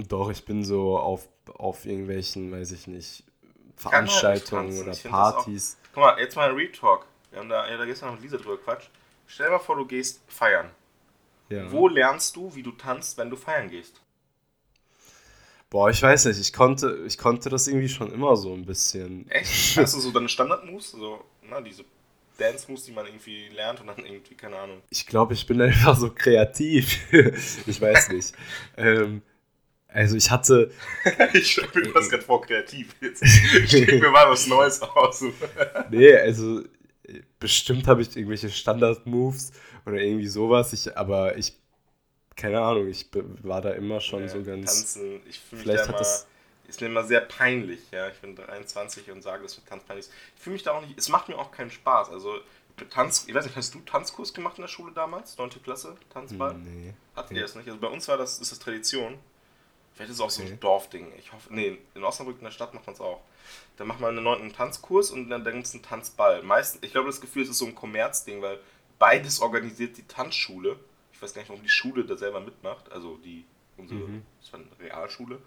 Doch, ich bin so auf, auf irgendwelchen, weiß ich nicht, Veranstaltungen oder Partys. Guck mal, jetzt mal ein Retalk. Wir haben da, ja, da gestern noch mit Lisa drüber Quatsch. Stell dir mal vor, du gehst feiern. Ja. Wo lernst du, wie du tanzt, wenn du feiern gehst? Boah, ich weiß nicht, ich konnte, ich konnte das irgendwie schon immer so ein bisschen. Echt? Hast du so deine Standard-Moves? So, na, diese Dance-Moves, die man irgendwie lernt und dann irgendwie, keine Ahnung. Ich glaube, ich bin einfach so kreativ. ich weiß nicht. ähm, also ich hatte. ich stelle mir das gerade vor, kreativ. Jetzt steht mir mal was Neues aus. nee, also bestimmt habe ich irgendwelche Standard-Moves oder irgendwie sowas. Ich, aber ich, keine Ahnung, ich war da immer schon ja, so ganz. Tanzen, ich fühle mich da immer, ist mir immer sehr peinlich. Ja, ich bin 23 und sage, das mit Tanz peinlich ist. Ich fühle mich da auch nicht, es macht mir auch keinen Spaß. Also Tanz, ich weiß nicht, hast du Tanzkurs gemacht in der Schule damals? 9. Klasse, Tanzball? Nee. Hatten nee. ihr das nicht? Also bei uns war das, ist das Tradition. Vielleicht ist es auch so Okay. ein Dorfding. Ich hoffe, nee, in Osnabrück in der Stadt macht man es auch. Da macht man einen neunten Tanzkurs und dann, dann gibt es einen Tanzball. Meistens, ich glaube, das Gefühl, es ist so ein Kommerzding, weil beides organisiert die Tanzschule. Ich weiß gar nicht, warum die Schule da selber mitmacht. Also die, unsere, Mhm. das war eine Realschule.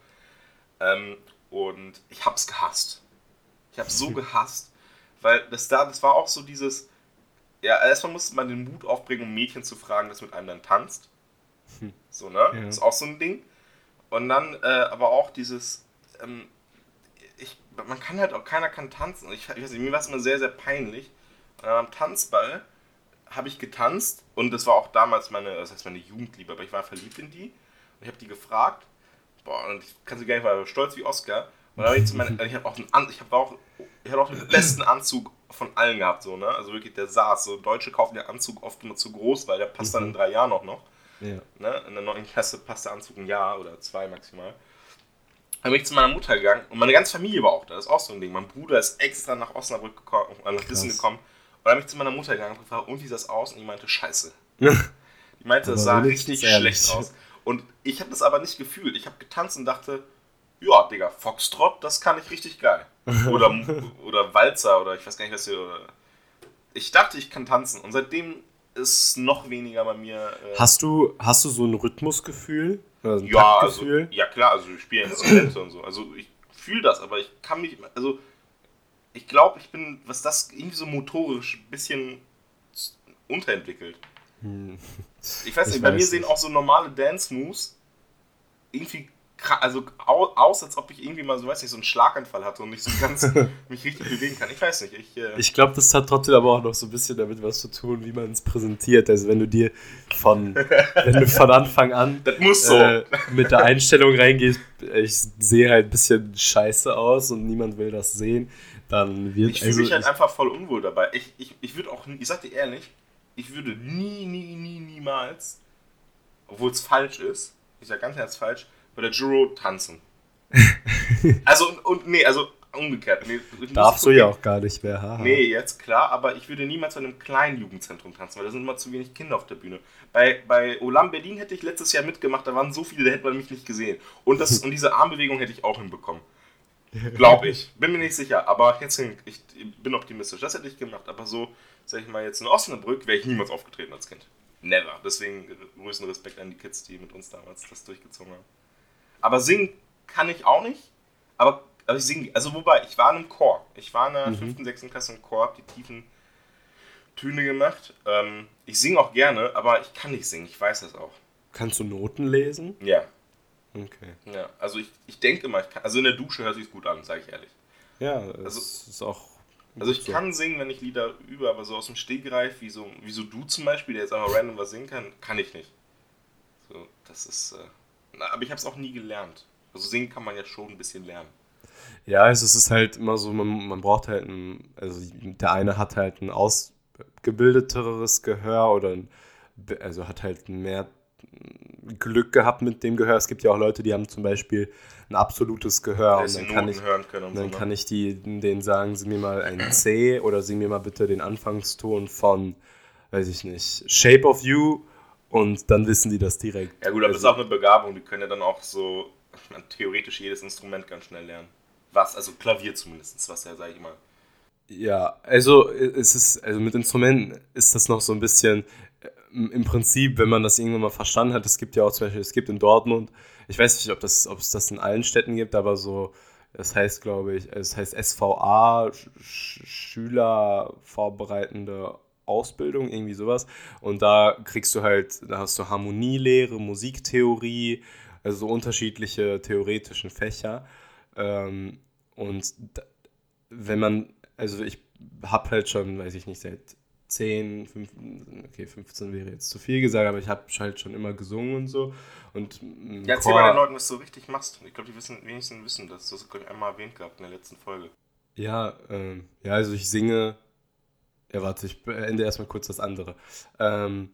Ähm, und ich hab's gehasst. Ich hab's so gehasst, weil das da, das war auch so dieses, ja, erstmal musste man den Mut aufbringen, um Mädchen zu fragen, das mit einem dann tanzt. Hm. So, ne? Ja. Ist auch so ein Ding. Und dann äh, aber auch dieses, ähm, ich, man kann halt auch, keiner kann tanzen. Ich, ich weiß nicht, mir war es immer sehr, sehr peinlich. Und am Tanzball habe ich getanzt und das war auch damals meine, das heißt meine Jugendliebe, aber ich war verliebt in die. Und ich habe die gefragt, boah, und ich kann sie gar nicht, war stolz wie Oscar. Und dann habe ich zu meinen, ich habe auch, einen An, ich habe auch, ich hatte auch den besten Anzug von allen gehabt, so, ne? Also wirklich, der saß. So, Deutsche kaufen den Anzug oft immer zu groß, weil der passt dann in drei Jahren auch noch. Ja. Ne? In der neuen Klasse passt der Anzug ein Jahr oder zwei maximal. Dann bin ich zu meiner Mutter gegangen und meine ganze Familie war auch da. Das ist auch so ein Ding. Mein Bruder ist extra nach Osnabrück gekommen, äh, nach Krass. gekommen. Und dann bin ich zu meiner Mutter gegangen und gefragt, und wie sah das aus? Und die meinte, scheiße. Die meinte, das sah richtig ehrlich. schlecht aus. Und ich habe das aber nicht gefühlt. Ich habe getanzt und dachte, ja, Digga, Foxtrot, das kann ich richtig geil. Oder, oder Walzer oder ich weiß gar nicht, was hier. Oder ich dachte, ich kann tanzen. Und seitdem ist noch weniger bei mir. Äh, Hast du, hast du so ein Rhythmusgefühl? Oder ein ja, also, ja klar, also ich spiele Instrumente und so. Also ich fühle das, aber ich kann mich, also ich glaube, ich bin, was das irgendwie so motorisch ein bisschen unterentwickelt. Hm. Ich weiß Ich nicht, bei mir weiß sehen nicht. auch so normale Dance-Moves irgendwie, also au- aus, als ob ich irgendwie mal so, weiß nicht, so einen Schlaganfall hatte und nicht so ganz mich richtig bewegen kann. Ich weiß nicht, ich, äh, Ich glaube, das hat trotzdem aber auch noch so ein bisschen damit was zu tun, wie man es präsentiert. Also wenn du dir von, wenn du von Anfang an das muss so. äh, mit der Einstellung reingehst, ich sehe halt ein bisschen scheiße aus und niemand will das sehen, dann wird Ich fühle also mich halt einfach voll unwohl dabei. Ich, ich, ich würde auch, nie- ich sag dir ehrlich, ich würde nie, nie, nie, niemals, obwohl es falsch ist, ich sag ganz ernst falsch, bei der Juro tanzen. also, und, und nee, also umgekehrt. Nee, darfst du ja auch gar nicht mehr. Haha. Nee, jetzt klar, aber ich würde niemals in einem kleinen Jugendzentrum tanzen, weil da sind immer zu wenig Kinder auf der Bühne. Bei, bei Olam Berlin hätte ich letztes Jahr mitgemacht, da waren so viele, da hätte man mich nicht gesehen. Und, das, und diese Armbewegung hätte ich auch hinbekommen. Glaube ich. Bin mir nicht sicher, aber jetzt ich bin optimistisch. Das hätte ich gemacht, aber so, sag ich mal, jetzt in Osnabrück wäre ich niemals aufgetreten als Kind. Never. Deswegen größten Respekt an die Kids, die mit uns damals das durchgezogen haben. Aber singen kann ich auch nicht, aber, aber ich singe, also wobei, ich war in einem Chor. Ich war in der Mhm. 5., 6. Klasse im Chor, hab die tiefen Töne gemacht. Ähm, ich singe auch gerne, aber ich kann nicht singen, ich weiß das auch. Kannst du Noten lesen? Ja, Okay. ja. Also ich, ich denke immer, ich kann, also in der Dusche hört sich gut an, sage ich ehrlich. Ja, das Also- ist auch. Also ich so. kann singen, wenn ich Lieder übe, aber so aus dem Stegreif, wie so, wie so du zum Beispiel, der jetzt einfach random was singen kann, kann ich nicht. So, das ist. Äh, aber ich habe es auch nie gelernt. Also singen kann man ja schon ein bisschen lernen. Ja, also es ist halt immer so, man, man braucht halt ein, also der eine hat halt ein ausgebildeteres Gehör oder ein, also hat halt mehr Glück gehabt mit dem Gehör. Es gibt ja auch Leute, die haben zum Beispiel ein absolutes Gehör und dann kann ich, und dann so. ne? kann ich die, denen sagen, sing mir mal ein C oder sing mir mal bitte den Anfangston von, weiß ich nicht, Shape of You und dann wissen die das direkt. Ja gut, aber das ist Also- auch eine Begabung, die können ja dann auch so theoretisch jedes Instrument ganz schnell lernen. Was, also Klavier zumindest, was ja, sag ich mal. Ja, also es ist, also mit Instrumenten ist das noch so ein bisschen äh, im Prinzip, wenn man das irgendwann mal verstanden hat, es gibt ja auch zum Beispiel, es gibt in Dortmund, ich weiß nicht, ob, das, ob es das in allen Städten gibt, aber so, das heißt, glaube ich, es heißt SVA, Sch Schüler vorbereitende Ausbildung, irgendwie sowas. Und da kriegst du halt, da hast du Harmonielehre, Musiktheorie, also so unterschiedliche theoretischen Fächer. Ähm, und da, wenn man, also ich habe halt schon, weiß ich nicht, seit 10, 15, okay, 15 wäre jetzt zu viel gesagt, aber ich habe halt schon immer gesungen und so. Und Ja, erzähl Chor- mal den Leuten, was du richtig machst. Ich glaube, die wissen, wenigstens wissen das. Das habe ich einmal erwähnt gehabt in der letzten Folge. Ja, ähm, ja, also ich singe. Ja, warte, ich beende erstmal kurz das andere. Ähm,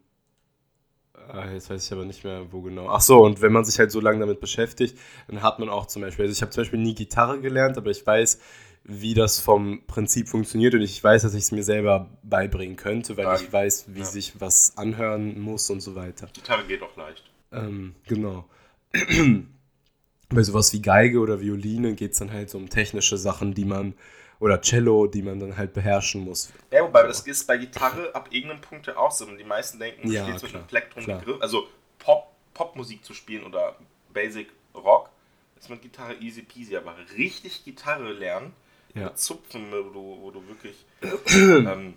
ah, jetzt weiß ich aber nicht mehr, wo genau. Ach so, und wenn man sich halt so lange damit beschäftigt, dann hat man auch zum Beispiel, also ich habe zum Beispiel nie Gitarre gelernt, aber ich weiß, wie das vom Prinzip funktioniert und ich weiß, dass ich es mir selber beibringen könnte, weil Ah, ich weiß, wie ja. sich was anhören muss und so weiter. Gitarre geht auch leicht. Ähm, genau. bei sowas wie Geige oder Violine geht es dann halt so um technische Sachen, die man, oder Cello, die man dann halt beherrschen muss. Ja, wobei so. das ist bei Gitarre ab irgendeinem Punkt ja auch so. Und die meisten denken, ja, steht zwischen Plektrum und Griff, also Pop, Popmusik zu spielen oder Basic Rock, ist mit Gitarre easy peasy, aber richtig Gitarre lernen, ja. Zupfen, wo du, wo du wirklich. ähm,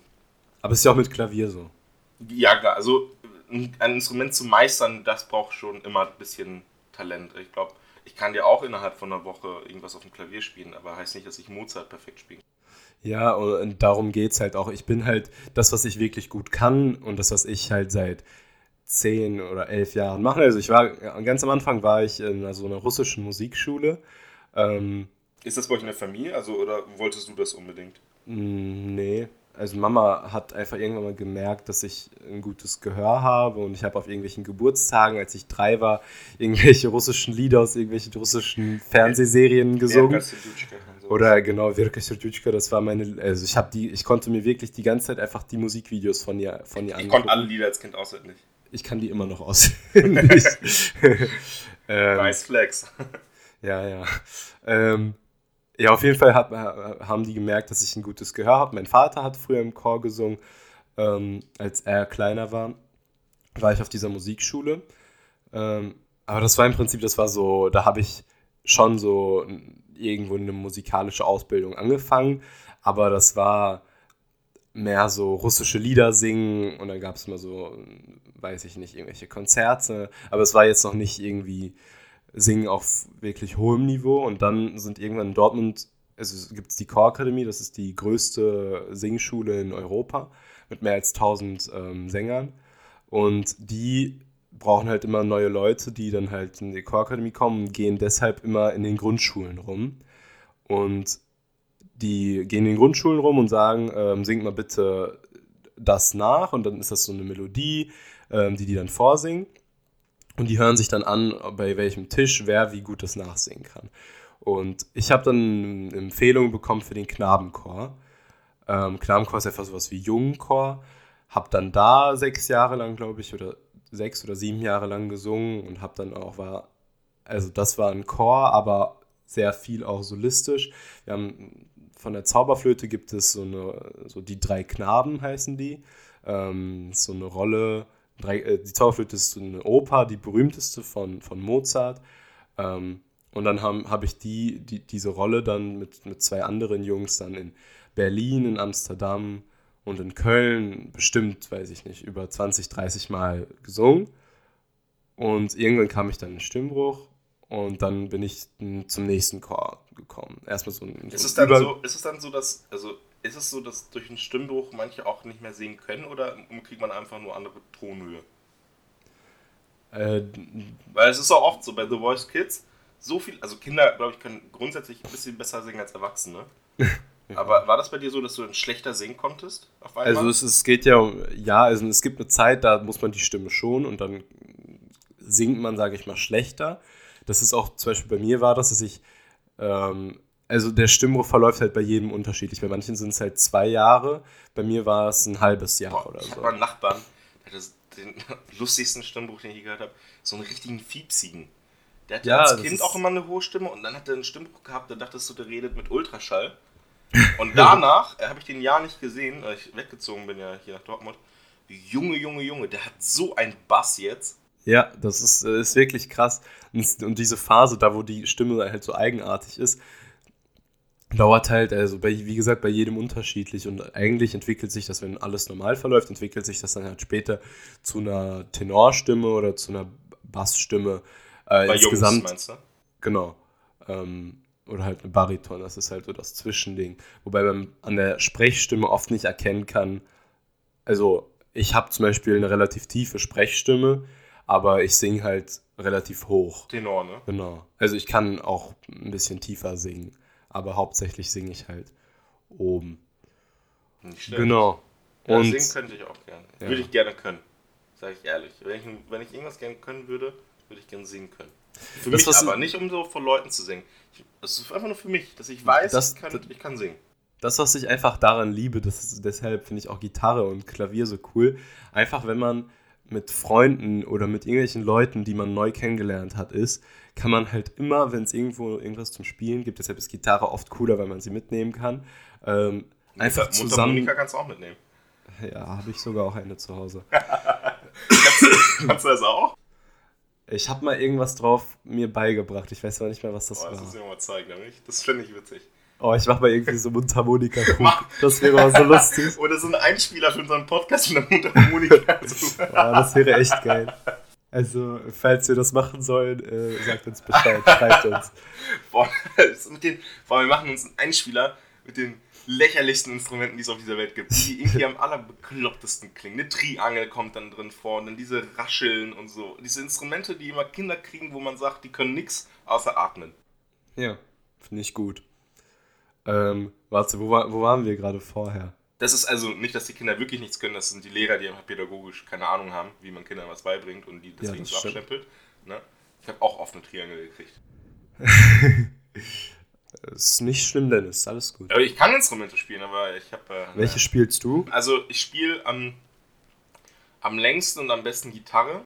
aber es ist ja auch mit Klavier so. Ja, klar, also ein Instrument zu meistern, das braucht schon immer ein bisschen Talent. Ich glaube, ich kann dir auch innerhalb von einer Woche irgendwas auf dem Klavier spielen, aber heißt nicht, dass ich Mozart perfekt spiele. Ja, und darum geht es halt auch. Ich bin halt das, was ich wirklich gut kann und das, was ich halt seit zehn oder elf Jahren mache. Also ich war, ganz am Anfang war ich in so einer russischen Musikschule. Ähm, Ist das bei euch in der Familie, also oder wolltest du das unbedingt? Nee, also Mama hat einfach irgendwann mal gemerkt, dass ich ein gutes Gehör habe und ich habe auf irgendwelchen Geburtstagen, als ich drei war, irgendwelche russischen Lieder aus irgendwelchen russischen Fernsehserien gesungen. Oder genau, Virka Serdutschka, das war meine, also ich habe die, ich konnte mir wirklich die ganze Zeit einfach die Musikvideos von ihr, von ihr ich angucken. Ich konnte alle Lieder als Kind auswendig. Ich kann die immer noch auswendig. ähm, nice Flex. ja, ja. Ähm, ja, auf jeden Fall hat, haben die gemerkt, dass ich ein gutes Gehör habe. Mein Vater hat früher im Chor gesungen, ähm, als er kleiner war. War ich auf dieser Musikschule. Ähm, aber das war im Prinzip, das war so, da habe ich schon so irgendwo eine musikalische Ausbildung angefangen. Aber das war mehr so russische Lieder singen und dann gab es mal so, weiß ich nicht, irgendwelche Konzerte. Aber es war jetzt noch nicht irgendwie singen auf wirklich hohem Niveau und dann sind irgendwann in Dortmund, also gibt es die Chorakademie, das ist die größte Singschule in Europa mit mehr als 1000 ähm, Sängern. Und die brauchen halt immer neue Leute, die dann halt in die Chorakademie kommen und gehen deshalb immer in den Grundschulen rum. Und die gehen in den Grundschulen rum und sagen, ähm, singt mal bitte das nach und dann ist das so eine Melodie, ähm, die die dann vorsingen und die hören sich dann an, bei welchem Tisch wer wie gut das nachsingen kann. Und ich habe dann eine Empfehlung bekommen für den Knabenchor. Ähm, Knabenchor ist einfach sowas wie Jungenchor. Habe dann da sechs Jahre lang, glaube ich, oder sechs oder sieben Jahre lang gesungen und habe dann auch war, also das war ein Chor, aber sehr viel auch solistisch. Wir haben von der Zauberflöte gibt es so eine, so die drei Knaben heißen die. Ähm, so eine Rolle, Drei, äh, die Zauberflöte ist eine Oper, die berühmteste von, von Mozart. Ähm, und dann habe hab ich die, die, diese Rolle dann mit, mit zwei anderen Jungs dann in Berlin, in Amsterdam und in Köln bestimmt, weiß ich nicht, über 20, 30 Mal gesungen. Und irgendwann kam ich dann in Stimmbruch und dann bin ich zum nächsten Chor gekommen. Erstmal so ein. Ist, es dann so, ist es dann so, dass, also ist es so, dass durch einen Stimmbruch manche auch nicht mehr singen können oder kriegt man einfach nur andere Tonhöhe? Äh, Weil es ist auch oft so bei The Voice Kids, so viel, also Kinder, glaube ich, können grundsätzlich ein bisschen besser singen als Erwachsene. Aber war das bei dir so, dass du dann schlechter singen konntest? also es, es, geht ja, ja, also es gibt eine Zeit, da muss man die Stimme schon und dann singt man, sage ich mal, schlechter. Das ist auch, zum Beispiel bei mir war das, dass ich ähm, also der Stimmbruch verläuft halt bei jedem unterschiedlich. Bei manchen sind es halt zwei Jahre, bei mir war es ein halbes Jahr Boah, oder ich so. Ich habe einen Nachbarn, der hat den lustigsten Stimmbruch, den ich gehört habe, so einen richtigen Fiepsigen. Der hatte ja, als Kind auch immer eine hohe Stimme und dann hat er einen Stimmbruch gehabt, da dachtest du, der redet mit Ultraschall. Und danach äh, habe ich den Jahr nicht gesehen, weil ich weggezogen bin ja hier nach Dortmund. Junge, Junge, Junge, der hat so einen Bass jetzt. Ja, das ist, äh, ist wirklich krass. Und diese Phase, da wo die Stimme halt so eigenartig ist, dauert halt, also bei, wie gesagt, bei jedem unterschiedlich und eigentlich entwickelt sich das, wenn alles normal verläuft, entwickelt sich das dann halt später zu einer Tenorstimme oder zu einer Bassstimme. Äh, bei insgesamt, Jungs meinst du? Genau. Ähm, oder halt eine Bariton, das ist halt so das Zwischending. Wobei man an der Sprechstimme oft nicht erkennen kann, also ich habe zum Beispiel eine relativ tiefe Sprechstimme, aber ich singe halt relativ hoch. Tenor, ne? Genau. Also ich kann auch ein bisschen tiefer singen aber hauptsächlich singe ich halt oben. Nicht schlecht. Genau. Ja, und singen könnte ich auch gerne. Ja. Würde ich gerne können. Sage ich ehrlich. Wenn ich, wenn ich irgendwas gerne können würde, würde ich gerne singen können. Für das, mich aber, nicht um so vor Leuten zu singen. Es ist einfach nur für mich, dass ich weiß, das, ich, kann, ich kann singen. Das, was ich einfach daran liebe, das ist, deshalb finde ich auch Gitarre und Klavier so cool. Einfach, wenn man mit Freunden oder mit irgendwelchen Leuten, die man neu kennengelernt hat, ist, kann man halt immer, wenn es irgendwo irgendwas zum Spielen gibt, deshalb ist Gitarre oft cooler, weil man sie mitnehmen kann, ähm, einfach Mundharmonika zusammen. kannst du auch mitnehmen. Ja, habe ich sogar auch eine zu Hause. Kannst du das auch? Ich habe mal irgendwas drauf mir beigebracht. Ich weiß aber nicht mehr, was das Boah, das war. muss ich mir mal zeigen, nämlich. Das finde ich witzig. Oh, ich mach mal irgendwie so Mundharmonika. Das wäre auch so lustig. Oder so ein Einspieler für unseren Podcast mit der Mundharmonika. Oh, das wäre echt geil. Also, falls wir das machen sollen, äh, sagt uns Bescheid, schreibt uns. Boah, mit den, boah, wir machen uns einen Einspieler mit den lächerlichsten Instrumenten, die es auf dieser Welt gibt. Die irgendwie am allerbeklopptesten klingen. Eine Triangel kommt dann drin vor und dann diese Rascheln und so. Diese Instrumente, die immer Kinder kriegen, wo man sagt, die können nichts außer atmen. Ja, finde ich gut. Ähm, warte, wo, war, wo waren wir gerade vorher? Das ist also nicht, dass die Kinder wirklich nichts können, das sind die Lehrer, die einfach pädagogisch keine Ahnung haben, wie man Kindern was beibringt und die deswegen das so abstempelt. Ne? Ich habe auch oft eine Triangel gekriegt. Ist nicht schlimm, Dennis, alles gut. Aber ich kann Instrumente spielen, aber ich habe. Äh, Welche spielst du? Also ich spiele am, am längsten und am besten Gitarre.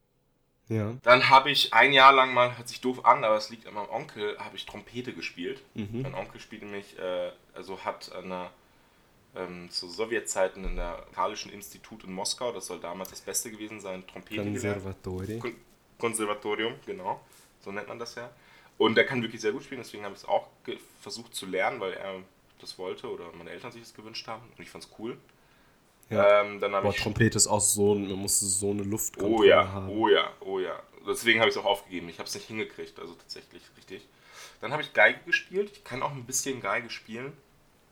Ja. Dann habe ich ein Jahr lang mal, hört sich doof an, aber es liegt an meinem Onkel, habe ich Trompete gespielt. Mhm. Mein Onkel spielt nämlich, äh, also hat an ähm, zu Sowjetzeiten in der Karlischen Institut in Moskau, das soll damals das Beste gewesen sein, Trompete gelernt. Konservatori. Kon Konservatorium, genau, so nennt man das ja. Und der kann wirklich sehr gut spielen, deswegen habe ich es auch versucht zu lernen, weil er das wollte oder meine Eltern sich das gewünscht haben und ich fand es cool. Ja. Ähm, Boah, ich Trompete ist auch so, man muss so eine Luft Oh ja, haben. oh ja, oh ja. Deswegen habe ich es auch aufgegeben. Ich habe es nicht hingekriegt, also tatsächlich richtig. Dann habe ich Geige gespielt. Ich kann auch ein bisschen Geige spielen.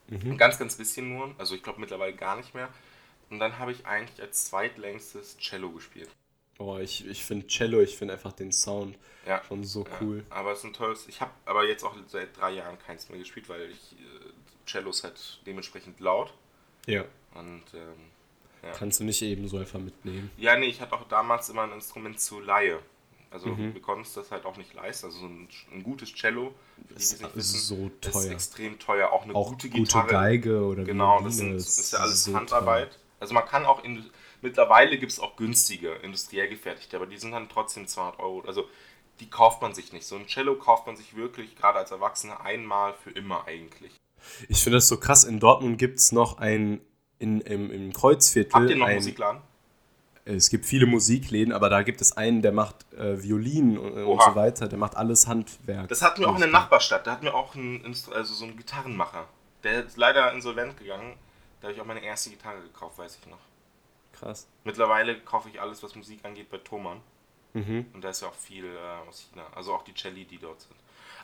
Mhm. Ein ganz, ganz bisschen nur. Also ich glaube mittlerweile gar nicht mehr. Und dann habe ich eigentlich als zweitlängstes Cello gespielt. Boah, ich, ich finde Cello, ich finde einfach den Sound Ja. schon so Ja, cool. aber es ist ein tolles. Ich habe aber jetzt auch seit drei Jahren keins mehr gespielt, weil ich äh, Cello ist halt dementsprechend laut. Ja. Und ähm, ja. Kannst du nicht eben so einfach mitnehmen. Ja, nee, ich hatte auch damals immer ein Instrument zu Laie. Also Mhm. wir konnten es das halt auch nicht leisten. Also so ein, ein gutes Cello, für die, die es Ist nicht wissen, so ist teuer. extrem teuer. Auch eine Auch gute gute, Gitarre. Geige oder Genau, das, sind, das ist ja alles so Handarbeit. Also man kann auch, in, mittlerweile gibt es auch günstige, industriell gefertigte, aber die sind dann trotzdem 200 Euro. Also die kauft man sich nicht. So ein Cello kauft man sich wirklich, gerade als Erwachsener, einmal für immer eigentlich. teuer. Ich finde das so krass. In Dortmund gibt es noch ein, in, im, im Kreuzviertel. Habt ihr noch ein, Musikladen? Es gibt viele Musikläden, aber da gibt es einen, der macht äh, Violinen und, und Oha. so weiter. Der macht alles Handwerk. Das hatten wir auch in der. Nachbarstadt. Da hatten wir auch einen, also so einen Gitarrenmacher. Der ist leider insolvent gegangen. Da habe ich auch meine erste Gitarre gekauft, weiß ich noch. Krass. Mittlerweile kaufe ich alles, was Musik angeht, bei Thomann. Mhm. Und da ist ja auch viel äh, aus China. Also auch die Celli, die dort sind.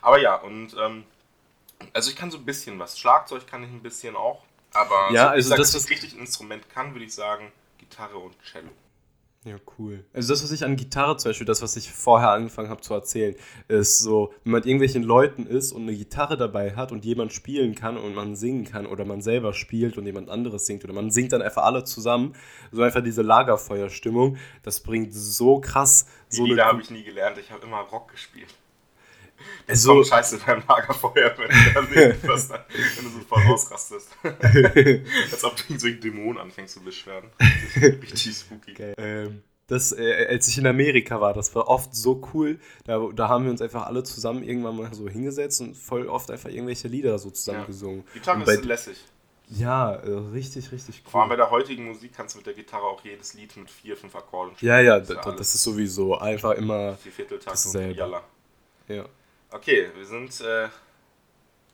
Aber ja, und ähm, also ich kann so ein bisschen was. Schlagzeug kann ich ein bisschen auch. Aber Ja, so, also ich sag, das, was- ich richtig ein Instrument kann, würde ich sagen, Gitarre und Cello. Ja, cool. Also das, was ich an Gitarre zum Beispiel, das, was ich vorher angefangen habe zu erzählen, ist so, wenn man mit irgendwelchen Leuten ist und eine Gitarre dabei hat und jemand spielen kann und man singen kann oder man selber spielt und jemand anderes singt oder man singt dann einfach alle zusammen, so einfach diese Lagerfeuerstimmung, das bringt so krass Die so Lieder habe ich nie gelernt. Ich habe immer Rock gespielt. Das Also- kommt scheiße beim Lagerfeuer, wenn du, dann dann, wenn du so voll ausrastest. Als ob du so einen Dämon anfängst zu beschweren. Richtig spooky. Ähm, das, äh, als ich in Amerika war, das war oft so cool. Da, da haben wir uns einfach alle zusammen irgendwann mal so hingesetzt und voll oft einfach irgendwelche Lieder so zusammen Ja. gesungen. Gitarre ist lässig. Ja, äh, richtig, richtig Vor allem cool. bei der heutigen Musik kannst du mit der Gitarre auch jedes Lied mit vier, fünf Akkorden Ja, ja, Das ist das, ist sowieso einfach immer. vier Vierteltakt und. Jalla. Ja, Okay, wir sind äh,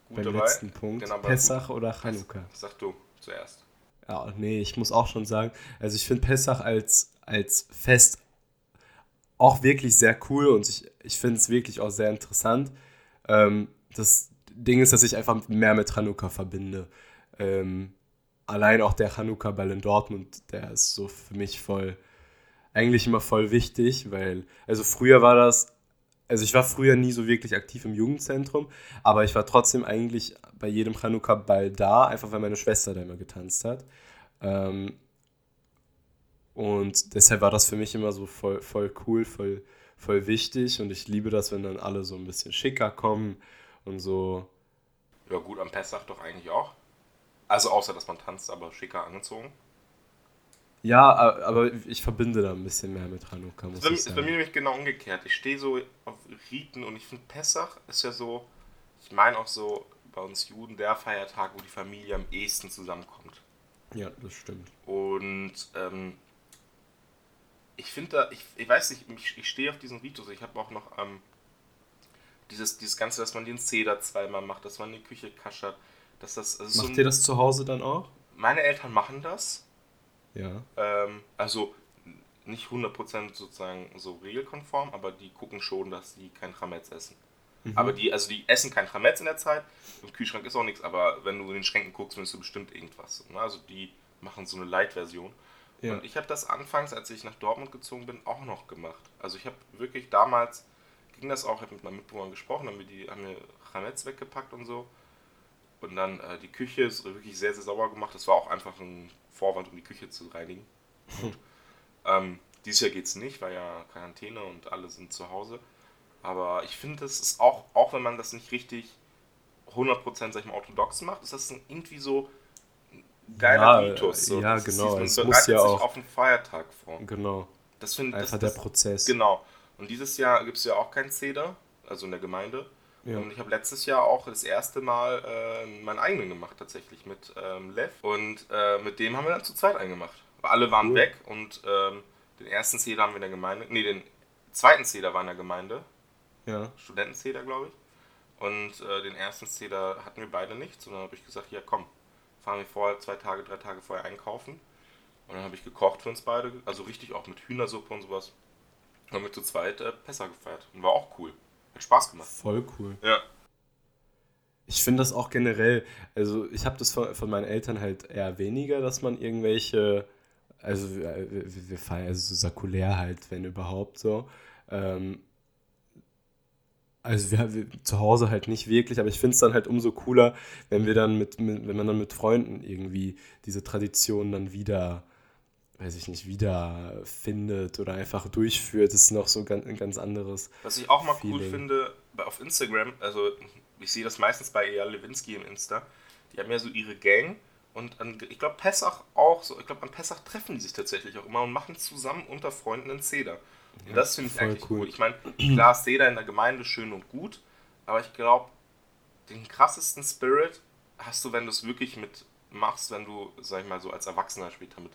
gut beim dabei. letzten Punkt. Genau, Pessach oder Chanukka? Sag du zuerst. Ja, nee, ich muss auch schon sagen, also ich finde Pessach als, als Fest auch wirklich sehr cool und ich, ich finde es wirklich auch sehr interessant. Ähm, das Ding ist, dass ich einfach mehr mit Chanukka verbinde. Ähm, allein auch der Chanukka-Ball in Dortmund, der ist so für mich voll, eigentlich immer voll wichtig, weil, also früher war das, also ich war früher nie so wirklich aktiv im Jugendzentrum, aber ich war trotzdem eigentlich bei jedem Chanukka-Ball da, einfach weil meine Schwester da immer getanzt hat. Ähm, und deshalb war das für mich immer so voll, voll cool, voll, voll wichtig und ich liebe das, wenn dann alle so ein bisschen schicker kommen und so. Ja gut, am Pessach doch eigentlich auch. Also außer, dass man tanzt, aber schicker angezogen. Ja, aber ich verbinde da ein bisschen mehr mit Hanukkah, muss das ist bei mir nämlich genau umgekehrt. Ich stehe so auf Riten und ich finde Pessach ist ja so, ich meine auch so bei uns Juden der Feiertag, wo die Familie am ehesten zusammenkommt. Ja, das stimmt. Und ähm, ich finde da, ich, ich weiß nicht, ich, ich stehe auf diesen Ritus. Ich habe auch noch ähm, dieses, dieses Ganze, dass man den Zeder zweimal macht, dass man die Küche kaschert. Dass das, also Macht so ein, ihr das zu Hause dann auch? Meine Eltern machen das. Ja. Ähm, also nicht 100% sozusagen so regelkonform, aber die gucken schon, dass sie kein Chametz essen. Mhm. Aber die, also die essen kein Chametz in der Zeit. Im Kühlschrank ist auch nichts, aber wenn du in den Schränken guckst, findest du bestimmt irgendwas. Ne? Also die machen so eine Light-Version. Ja. Und ich habe das anfangs, als ich nach Dortmund gezogen bin, auch noch gemacht. Also ich habe wirklich damals, ging das auch, ich habe mit meinen Mitbewohnern gesprochen, haben wir, die, haben mir Chametz weggepackt und so. Und dann äh, die Küche ist wirklich sehr, sehr sauber gemacht. Das war auch einfach ein Vorwand, um die Küche zu reinigen. Und, ähm, dieses Jahr geht es nicht, weil ja Quarantäne und alle sind zu Hause. Aber ich finde, das ist auch, auch wenn man das nicht richtig 100% sag ich mal, orthodox macht, ist das irgendwie so ein geiler ja, Mythos. So. Ja, das genau. Es muss ja auch auf einen Feiertag vor. Genau. Das finde Einfach das, der Prozess. Genau. Und dieses Jahr gibt es ja auch kein Zeder, also in der Gemeinde. Ja. Und ich habe letztes Jahr auch das erste Mal äh, meinen eigenen gemacht, tatsächlich mit ähm, Lev. Und äh, mit dem haben wir dann zu zweit eingemacht. Alle waren cool. weg und ähm, den ersten Zeder haben wir in der Gemeinde, nee, den zweiten Zeder war in der Gemeinde. Ja. Studentenzeder, glaube ich. Und äh, den ersten Zeder hatten wir beide nicht, sondern habe ich gesagt, ja komm, fahren wir vorher zwei Tage, drei Tage vorher einkaufen. Und dann habe ich gekocht für uns beide, also richtig auch mit Hühnersuppe und sowas. Und haben wir zu zweit äh, Pessa gefeiert. Und war auch cool. Hat Spaß gemacht. Voll cool. Ja. Ich finde das auch generell, also ich habe das von, von, meinen Eltern halt eher weniger, dass man irgendwelche, also wir, wir feiern also so sakulär halt, wenn überhaupt so. Ähm, also wir, wir, zu Hause halt nicht wirklich, aber ich finde es dann halt umso cooler, wenn wir dann mit, mit, wenn man dann mit Freunden irgendwie diese Tradition dann wieder weiß ich nicht, wiederfindet oder einfach durchführt, ist noch so ganz, ein ganz anderes. Was ich auch mal Feeling. cool finde, auf Instagram, also ich sehe das meistens bei Eyal Lewinsky im Insta, die haben ja so ihre Gang und an, ich glaube Pessach auch so, ich glaube an Pessach treffen die sich tatsächlich auch immer und machen zusammen unter Freunden einen Zeder. Und ja, das finde ich eigentlich cool. cool. Ich meine, klar, Zeder in der Gemeinde schön und gut, aber ich glaube, den krassesten Spirit hast du, wenn du es wirklich mit machst, wenn du, sag ich mal, so als Erwachsener später mit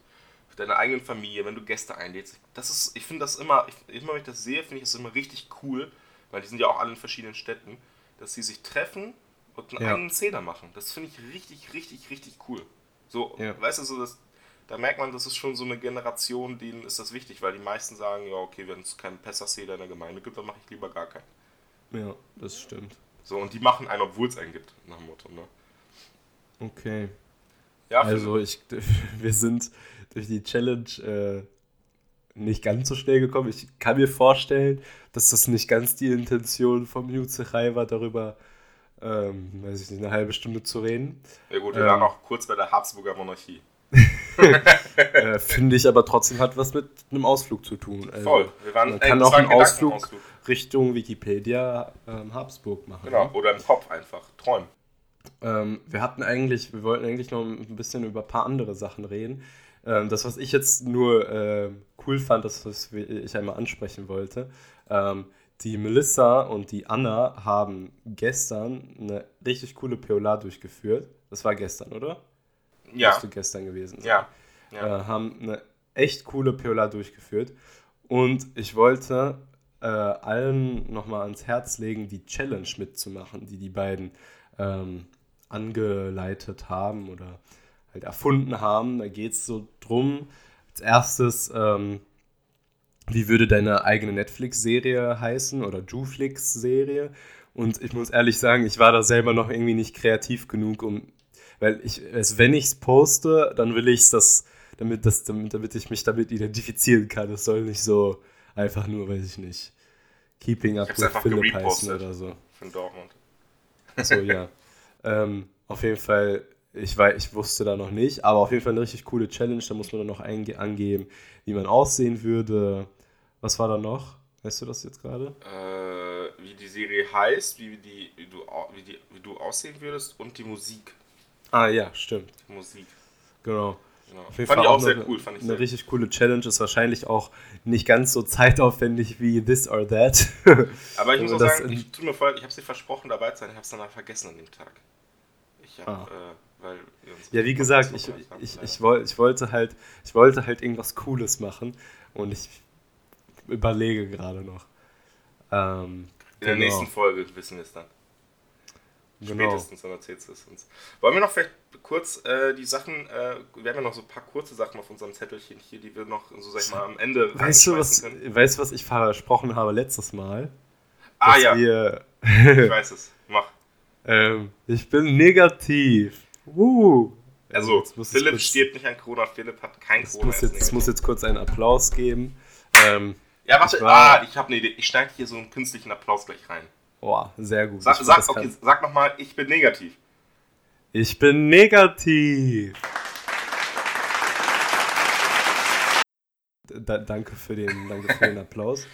deiner eigenen Familie, wenn du Gäste einlädst. Das ist, ich finde das immer, ich, immer wenn ich das sehe, finde ich das immer richtig cool, weil die sind ja auch alle in verschiedenen Städten, dass sie sich treffen und einen ja. eigenen Zeder machen. Das finde ich richtig, richtig, richtig cool. So, ja. weißt du, so das, da merkt man, das ist schon so eine Generation, denen ist das wichtig, weil die meisten sagen, ja, okay, wenn es keinen Pessach-Zeder in der Gemeinde gibt, dann mache ich lieber gar keinen. Ja, das stimmt. So, und die machen einen, obwohl es einen gibt, nach dem Motto, ne? Okay. Ja, also ich, wir sind durch die Challenge äh, nicht ganz so schnell gekommen. Ich kann mir vorstellen, dass das nicht ganz die Intention vom Jutzerai war, darüber, ähm, weiß ich nicht, eine halbe Stunde zu reden. Ja gut, wir ähm, waren auch kurz bei der Habsburger Monarchie. äh, Finde ich aber trotzdem hat was mit einem Ausflug zu tun. Also, Voll. Wir waren, man ey, kann auch einen Ausflug, Ausflug, Richtung Wikipedia ähm, Habsburg machen. Genau, oder im Kopf einfach. Träumen. Ähm, wir hatten eigentlich, wir wollten eigentlich noch ein bisschen über ein paar andere Sachen reden. Ähm, das, was ich jetzt nur äh, cool fand, das, was ich einmal ansprechen wollte, ähm, die Melissa und die Anna haben gestern eine richtig coole POLA durchgeführt. Das war gestern, oder? Ja. Müsste gestern gewesen sein. Ja. ja. Äh, haben eine echt coole POLA durchgeführt. Und ich wollte äh, allen nochmal ans Herz legen, die Challenge mitzumachen, die die beiden ähm, angeleitet haben oder halt erfunden haben. Da geht es so drum, als erstes, ähm, wie würde deine eigene Netflix-Serie heißen oder Juflix-Serie? Und ich muss ehrlich sagen, ich war da selber noch irgendwie nicht kreativ genug, um, weil ich, wenn ich es poste, dann will ich das, damit, das damit, damit ich mich damit identifizieren kann. Das soll nicht so einfach nur, weiß ich nicht, Keeping Up with Philip heißen oder so. Von Dortmund. So, ja. ähm, auf jeden Fall ich, weiß, ich wusste da noch nicht, aber auf jeden Fall eine richtig coole Challenge. Da muss man dann noch angeben, wie man aussehen würde. Was war da noch? Weißt du das jetzt gerade? Äh, wie die Serie heißt, wie, die, wie, du, wie, die, wie du aussehen würdest und die Musik. Ah ja, stimmt. Die Musik. Genau. Genau. Auf jeden Fand Fall ich auch eine- sehr cool. Fand ich eine sehr richtig coole Challenge. Ist wahrscheinlich auch nicht ganz so zeitaufwendig wie This or That. Aber ich muss auch sagen, ich tut mir voll, ich habe es dir versprochen, dabei zu sein, ich habe es danach vergessen an dem Tag. Ich habe, Ah. äh, Ja, wie gesagt, ich, ich, ich, ich, wollte halt, ich wollte halt irgendwas Cooles machen und ich überlege gerade noch. Ähm, In der genau. nächsten Folge wissen wir es dann. Genau. Spätestens, dann erzählst du es uns. Wollen wir noch vielleicht kurz äh, die Sachen, äh, wir haben ja noch so ein paar kurze Sachen auf unserem Zettelchen hier, die wir noch, so sag ich mal, am Ende Weißt du, was, können. weißt, du, was ich versprochen habe letztes Mal? Ah ja, ich weiß es. Mach. ähm, ich bin negativ. Uh. Also, Philipp kurz- stirbt nicht an Corona, Philipp hat kein Es Corona. muss, jetzt, es muss jetzt kurz einen Applaus geben. Ähm, ja, warte, ich war- ah, ich habe eine Idee. Ich schneide hier so einen künstlichen Applaus gleich rein. boah, sehr gut. Sag, sag, das okay, sag nochmal, ich bin negativ. Ich bin negativ. Da, danke, für den, danke für den Applaus.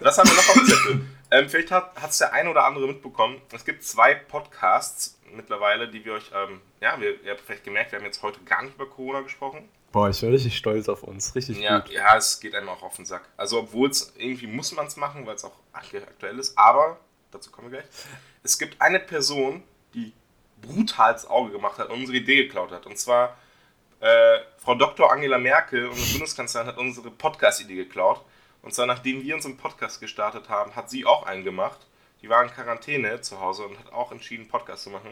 Was haben wir noch auf dem Zettel? Ähm, vielleicht hat es der ein oder andere mitbekommen. Es gibt zwei Podcasts mittlerweile, die wir euch, ähm, ja, wir, ihr habt vielleicht gemerkt, wir haben jetzt heute gar nicht über Corona gesprochen. Boah, ich bin richtig stolz auf uns. Richtig Ja, gut. ja, es geht einem auch auf den Sack. Also, obwohl es irgendwie muss man es machen, weil es auch ak- aktuell ist, aber, dazu kommen wir gleich, es gibt eine Person, die brutal ins Auge gemacht hat und unsere Idee geklaut hat. Und zwar äh, Frau Dr. Angela Merkel, unsere Bundeskanzlerin, hat unsere Podcast-Idee geklaut. Und zwar, nachdem wir unseren Podcast gestartet haben, hat sie auch einen gemacht. Die war in Quarantäne zu Hause und hat auch entschieden, Podcast zu machen.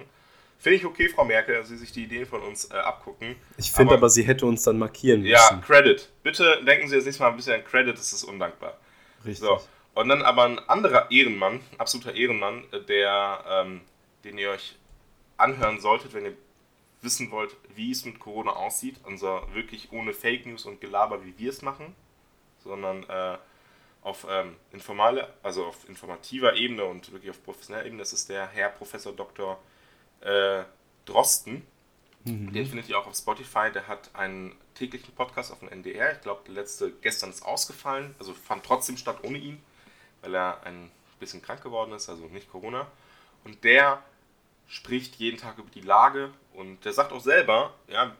Finde ich okay, Frau Merkel, dass Sie sich die Ideen von uns äh, abgucken. Ich finde aber, sie hätte uns dann markieren müssen. Ja, Credit. Bitte denken Sie das nächste Mal ein bisschen an Credit, das ist undankbar. richtig. So. Und dann aber ein anderer Ehrenmann, absoluter Ehrenmann, äh, der, ähm, den ihr euch anhören solltet, wenn ihr wissen wollt, wie es mit Corona aussieht. Unser wirklich ohne Fake News und Gelaber, wie wir es machen, sondern äh, auf ähm, informale, also auf informativer Ebene und wirklich auf professioneller Ebene. Das ist der Herr Professor Dr. Äh, Drosten. Den findet ihr auch auf Spotify. Der hat einen täglichen Podcast auf dem NDR. Ich glaube, der letzte gestern ist ausgefallen. Also fand trotzdem statt ohne ihn, weil er ein bisschen krank geworden ist, also nicht Corona. Und der spricht jeden Tag über die Lage und der sagt auch selber, ja,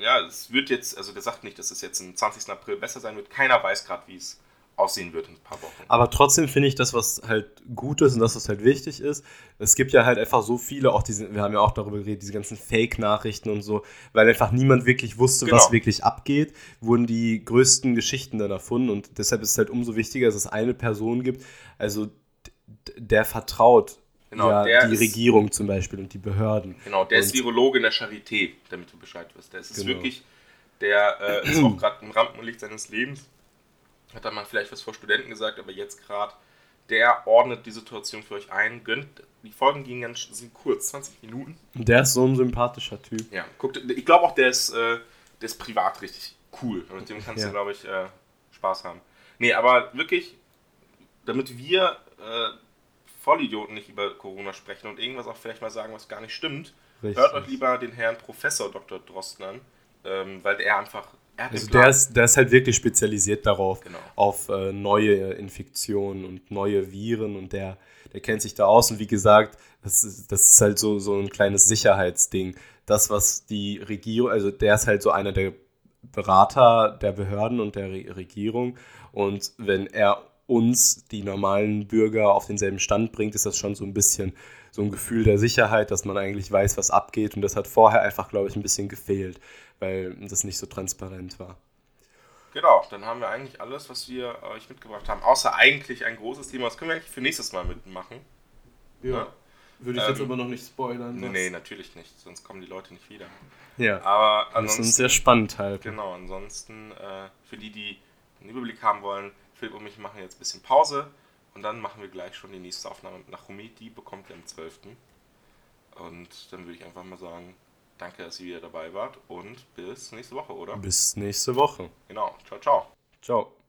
ja, es wird jetzt, also der sagt nicht, dass es jetzt am 20. April besser sein wird. Keiner weiß gerade, wie es aussehen wird in ein paar Wochen. Aber trotzdem finde ich das, was halt gut ist und das, was halt wichtig ist. Es gibt ja halt einfach so viele, auch diese, wir haben ja auch darüber geredet, diese ganzen Fake-Nachrichten und so, weil einfach niemand wirklich wusste, was Genau. wirklich abgeht, wurden die größten Geschichten dann erfunden und deshalb ist es halt umso wichtiger, dass es eine Person gibt, also der vertraut Genau, ja der die ist- Regierung zum Beispiel und die Behörden. Genau, der ist Und- Virologe in der Charité, damit du Bescheid wirst. Der ist Genau. wirklich, der äh, ist auch gerade im Rampenlicht seines Lebens. Hat da mal vielleicht was vor Studenten gesagt, aber jetzt gerade, der ordnet die Situation für euch ein, gönnt. Die Folgen gingen ganz sind kurz, 20 Minuten. Der ist so ein sympathischer Typ. Ja, guckt, ich glaube auch, der ist, äh, der ist privat richtig cool. Und mit dem kannst Ja. du, glaube ich, äh, Spaß haben. Nee, aber wirklich, damit wir äh, Vollidioten nicht über Corona sprechen und irgendwas auch vielleicht mal sagen, was gar nicht stimmt, Richtig. hört euch lieber den Herrn Professor Dr. Drosten an, ähm, weil der einfach, er Also der ist, der ist halt wirklich spezialisiert darauf, Genau. auf äh, neue Infektionen und neue Viren und der, der kennt sich da aus und wie gesagt, das ist, das ist halt so, so ein kleines Sicherheitsding. Das, was die Regierung, also der ist halt so einer der Berater der Behörden und der Re Regierung und wenn er uns, die normalen Bürger, auf denselben Stand bringt, ist das schon so ein bisschen so ein Gefühl der Sicherheit, dass man eigentlich weiß, was abgeht und das hat vorher einfach, glaube ich, ein bisschen gefehlt, weil das nicht so transparent war. Genau, dann haben wir eigentlich alles, was wir euch mitgebracht haben, außer eigentlich ein großes Thema. Das können wir eigentlich für nächstes Mal mitmachen. Ja. Würde ich jetzt aber noch nicht spoilern. Nee, nee, natürlich nicht, sonst kommen die Leute nicht wieder. Ja, Aber das ist uns ansonsten, sehr spannend halt. genau, ansonsten, äh, für die, die einen Überblick haben wollen, Philipp und mich machen jetzt ein bisschen Pause und dann machen wir gleich schon die nächste Aufnahme mit Nachumi. Die bekommt ihr am 12. Und dann würde ich einfach mal sagen, danke, dass ihr wieder dabei wart und bis nächste Woche, oder? Bis nächste Woche. Genau, ciao, ciao. Ciao.